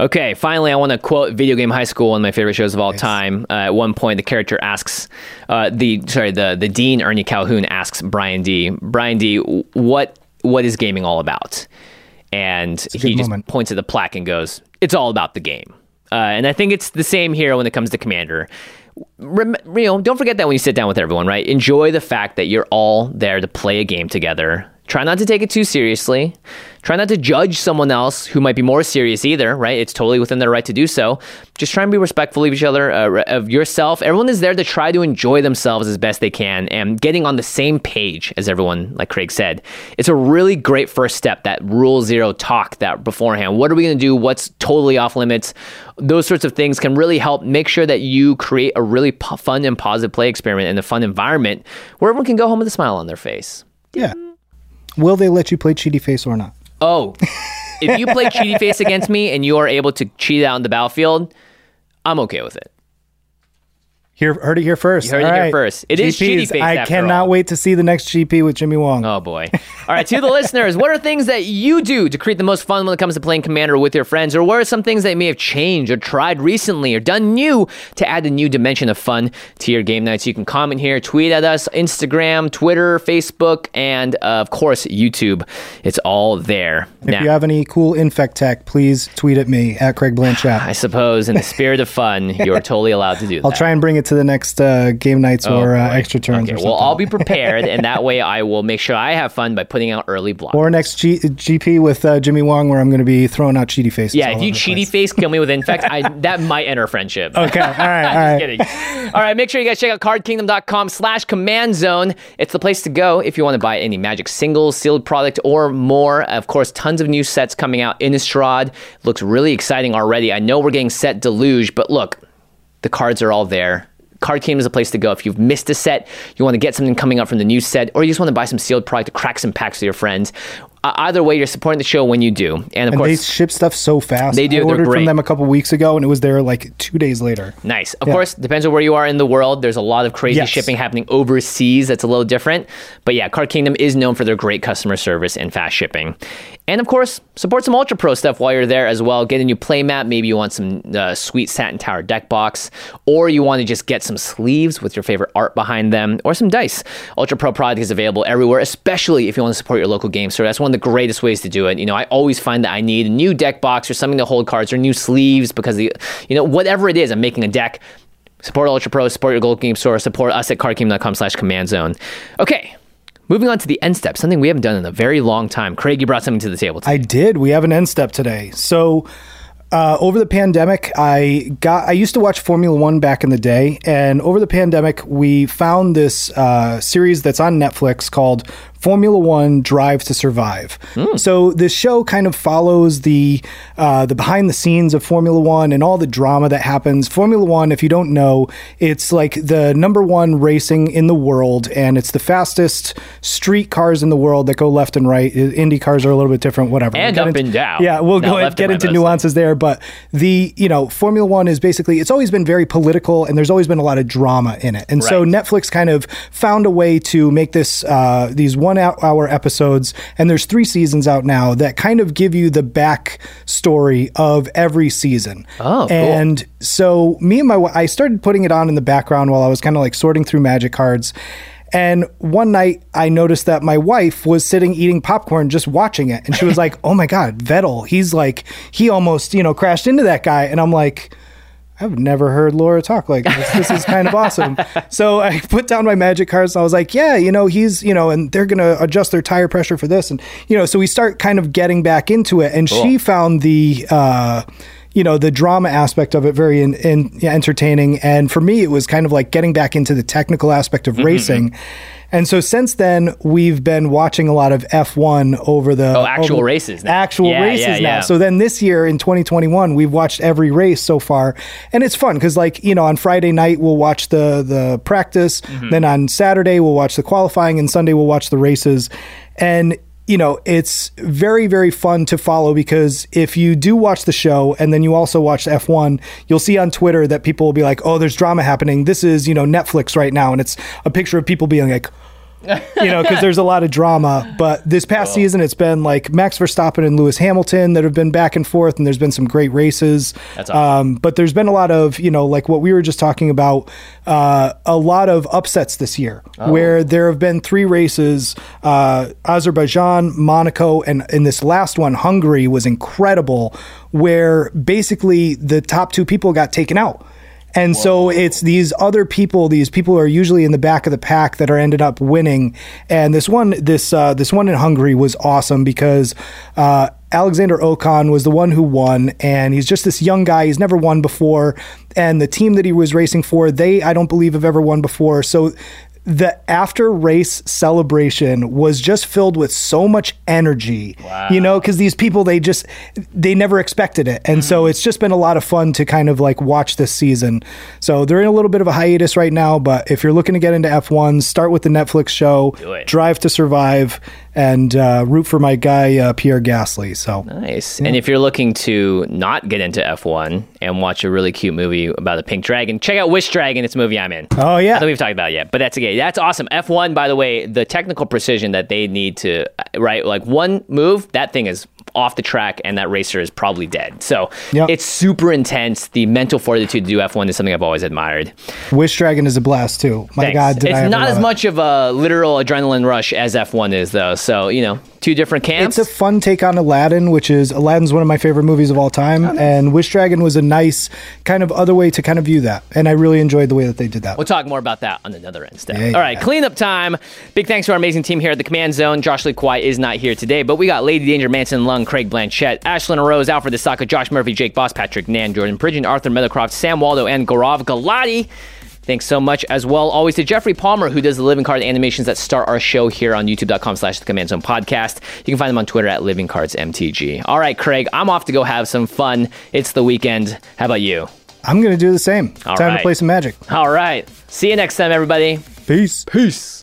S2: Okay, finally, I want to quote Video Game High School, one of my favorite shows of all time. Uh, at one point, the character asks, uh, the sorry, the the dean Ernie Calhoun asks Brian D. Brian D. What what is gaming all about? And he just
S3: moment.
S2: points at the plaque and goes, "It's all about the game." Uh, and I think it's the same here when it comes to Commander. Rem- you know, don't forget that when you sit down with everyone, right? Enjoy the fact that you're all there to play a game together. Try not to take it too seriously. Try not to judge someone else who might be more serious either, right? It's totally within their right to do so. Just try and be respectful of each other, uh, of yourself. Everyone is there to try to enjoy themselves as best they can and getting on the same page as everyone, like Craig said. It's a really great first step, that rule zero talk that beforehand. What are we going to do? What's totally off limits? Those sorts of things can really help make sure that you create a really po- fun and positive play experiment and a fun environment where everyone can go home with a smile on their face.
S3: Yeah. Will they let you play Cheaty Face or not?
S2: Oh, if you play cheaty face against me and you are able to cheat out on the battlefield, I'm okay with it.
S3: Here, heard it here first.
S2: You heard it
S3: All
S2: here first. It is
S3: GPs.
S2: Face
S3: I cannot
S2: all.
S3: wait to see the next GP with Jimmy Wong.
S2: Oh boy. All right, to the listeners, what are things that you do to create the most fun when it comes to playing Commander with your friends? Or what are some things that you may have changed or tried recently or done new to add a new dimension of fun to your game nights? You can comment here, tweet at us, Instagram, Twitter, Facebook, and uh, of course, YouTube. It's all there.
S3: If you have any cool infect tech, please tweet at me at Craig Blanchette.
S2: I suppose, in the spirit of fun, you're totally allowed to do that.
S3: I'll try and bring it to the next uh, game nights or uh, extra turns.
S2: Okay, well. I'll be prepared, and that way I will make sure I have fun by putting out early blocks.
S3: or next G- GP with uh, Jimmy Wong, where I'm going to be throwing out cheaty faces.
S2: Yeah, if you cheaty
S3: place.
S2: face kill me with infect, I that might enter friendship.
S3: Okay, all right, all right.
S2: Kidding. All right, make sure you guys check out cardkingdom.com slash command zone. It's the place to go if you want to buy any magic singles, sealed product, or more. Of course, tons of new sets coming out. Innistrad looks really exciting already. I know we're getting set deluge, but look, the cards are all there. Card Kingdom is a place to go. If you've missed a set, you want to get something coming up from the new set, or you just want to buy some sealed product to crack some packs with your friends. Either way, you're supporting the show when you do. And of
S3: And
S2: course,
S3: they ship stuff so fast.
S2: They do,
S3: I ordered from them a couple weeks ago, and it was there like two days later.
S2: Nice. Of
S3: Yeah.
S2: course, depends on where you are in the world. There's a lot of crazy
S3: Yes.
S2: shipping happening overseas that's a little different. But yeah, Card Kingdom is known for their great customer service and fast shipping. And of course, support some Ultra Pro stuff while you're there as well. Get a new playmat. Maybe you want some uh, sweet Satin Tower deck box, or you want to just get some sleeves with your favorite art behind them, or some dice. Ultra Pro product is available everywhere, especially if you want to support your local game store. That's one of the greatest ways to do it. You know, I always find that I need a new deck box or something to hold cards or new sleeves because the, you know, whatever it is, I'm making a deck. Support Ultra Pro, support your Gold game store, support us at cardkingdom.com slash command zone. Okay, moving on to the end step, something we haven't done in a very long time. Craig, you brought something to the table. today.
S3: I did. We have an end step today. So uh, over the pandemic, I got. I used to watch Formula One back in the day, and over the pandemic, we found this uh, series that's on Netflix called Formula One Drive to Survive. So this show kind of follows the uh, the behind the scenes of Formula One and all the drama that happens. Formula One, if you don't know, it's like the number one racing in the world, and it's the fastest street cars in the world that go left and right. Indy cars are a little bit different, whatever.
S2: And
S3: We'll
S2: up
S3: into-
S2: and down.
S3: Yeah, we'll
S2: Not
S3: go and get
S2: and right,
S3: into nuances there, but the you know Formula One is basically it's always been very political, and there's always been a lot of drama in it, and so Netflix kind of found a way to make this uh, these one hou- hour episodes, and there's three seasons out now that kind of give you the back story of every season.
S2: Oh, cool.
S3: and so me and my I started putting it on in the background while I was kind of like sorting through magic cards. And one night I noticed that my wife was sitting eating popcorn just watching it. And she was like, Oh my God, Vettel, he's like, he almost, you know, crashed into that guy. And I'm like, I've never heard Laura talk like this. This is kind of awesome. So I put down my magic cards and I was like, yeah, you know, he's, you know, and they're going to adjust their tire pressure for this. And, you know, so we start kind of getting back into it. And she found the, uh, you know, the drama aspect of it very in, in, yeah, entertaining. And for me, it was kind of like getting back into the technical aspect
S2: Mm-hmm,
S3: of racing. And so since then, we've been watching a lot of F1 over the
S2: Oh, actual
S3: over-
S2: races now.
S3: Actual
S2: Yeah,
S3: races
S2: yeah,
S3: now. So then this year in 2021, we've watched every race so far, and it's fun because like you know on Friday night we'll watch the the practice,
S2: Mm-hmm.
S3: then on Saturday we'll watch the qualifying, and Sunday we'll watch the races, and you know it's very very fun to follow because if you do watch the show and then you also watch F1, you'll see on Twitter that people will be like, oh, there's drama happening. This is you know Netflix right now, and it's a picture of people being like you know, because there's a lot of drama. But this past season, it's been like Max Verstappen and Lewis Hamilton that have been back and forth, and there's been some great races.
S2: That's awesome.
S3: Um, but there's been a lot of, you know, like what we were just talking about, uh, a lot of upsets this year, where there have been three races uh, Azerbaijan, Monaco, and in this last one, Hungary was incredible, where basically the top two people got taken out. And so it's these other people, these people who are usually in the back of the pack that are ended up winning. And this one, this uh, this one in Hungary was awesome because uh, Alexander Ocon was the one who won, and he's just this young guy. He's never won before, and the team that he was racing for, they I don't believe have ever won before. So the after race celebration was just filled with so much energy you know because these people they just they never expected it. And so mm-hmm. it's just been a lot of fun to kind of like watch this season. So they're in a little bit of a hiatus right now but if you're looking to get into f1 start with the netflix show drive to survive and uh, root for my guy uh, Pierre Gasly. So
S2: Nice. And if you're looking to not get into F1 and watch a really cute movie about a pink dragon, check out Wish Dragon. It's a movie I'm in.
S3: Oh, yeah.
S2: I think we've talked about it yet, but that's okay. That's awesome. F1, by the way, the technical precision that they need to, right? Like one move, that thing is off the track and that racer is probably dead. So
S3: Yep.
S2: it's super intense. The mental fortitude to do F1 is something I've always admired.
S3: Wish Dragon is a blast too. My
S2: Thanks.
S3: God,
S2: it's not as
S3: it.
S2: much of a literal adrenaline rush as F1 is, though. So, you know, two different camps.
S3: It's a fun take on Aladdin, which is Aladdin's one of my favorite movies of all time,
S2: Oh,
S3: and Wish Dragon was a nice kind of other way to kind of view that, and I really enjoyed the way that they did that.
S2: We'll talk more about that on another Insta.
S3: Yeah,
S2: All right,
S3: yeah.
S2: cleanup time. Big thanks to our amazing team here at the Command Zone. Josh Lee Kwai is not here today, but we got Lady Danger, Manson Lung, Craig Blanchette, Ashlen Rose, Alfred Isaka, Josh Murphy, Jake Boss, Patrick Nan, Jordan Pridgeon, Arthur Meadowcroft, Sam Waldo, and Gaurav Galati. Thanks so much as well. Always to Jeffrey Palmer, who does the living card animations that start our show here on youtube.com slash the command zone podcast. You can find them on Twitter at living cards MTG. All right, Craig, I'm off to go have some fun. It's the weekend. How about you?
S3: I'm going to do the same.
S2: All
S3: Time
S2: right.
S3: to play some Magic.
S2: All right. See you next time, everybody.
S3: Peace.
S2: Peace.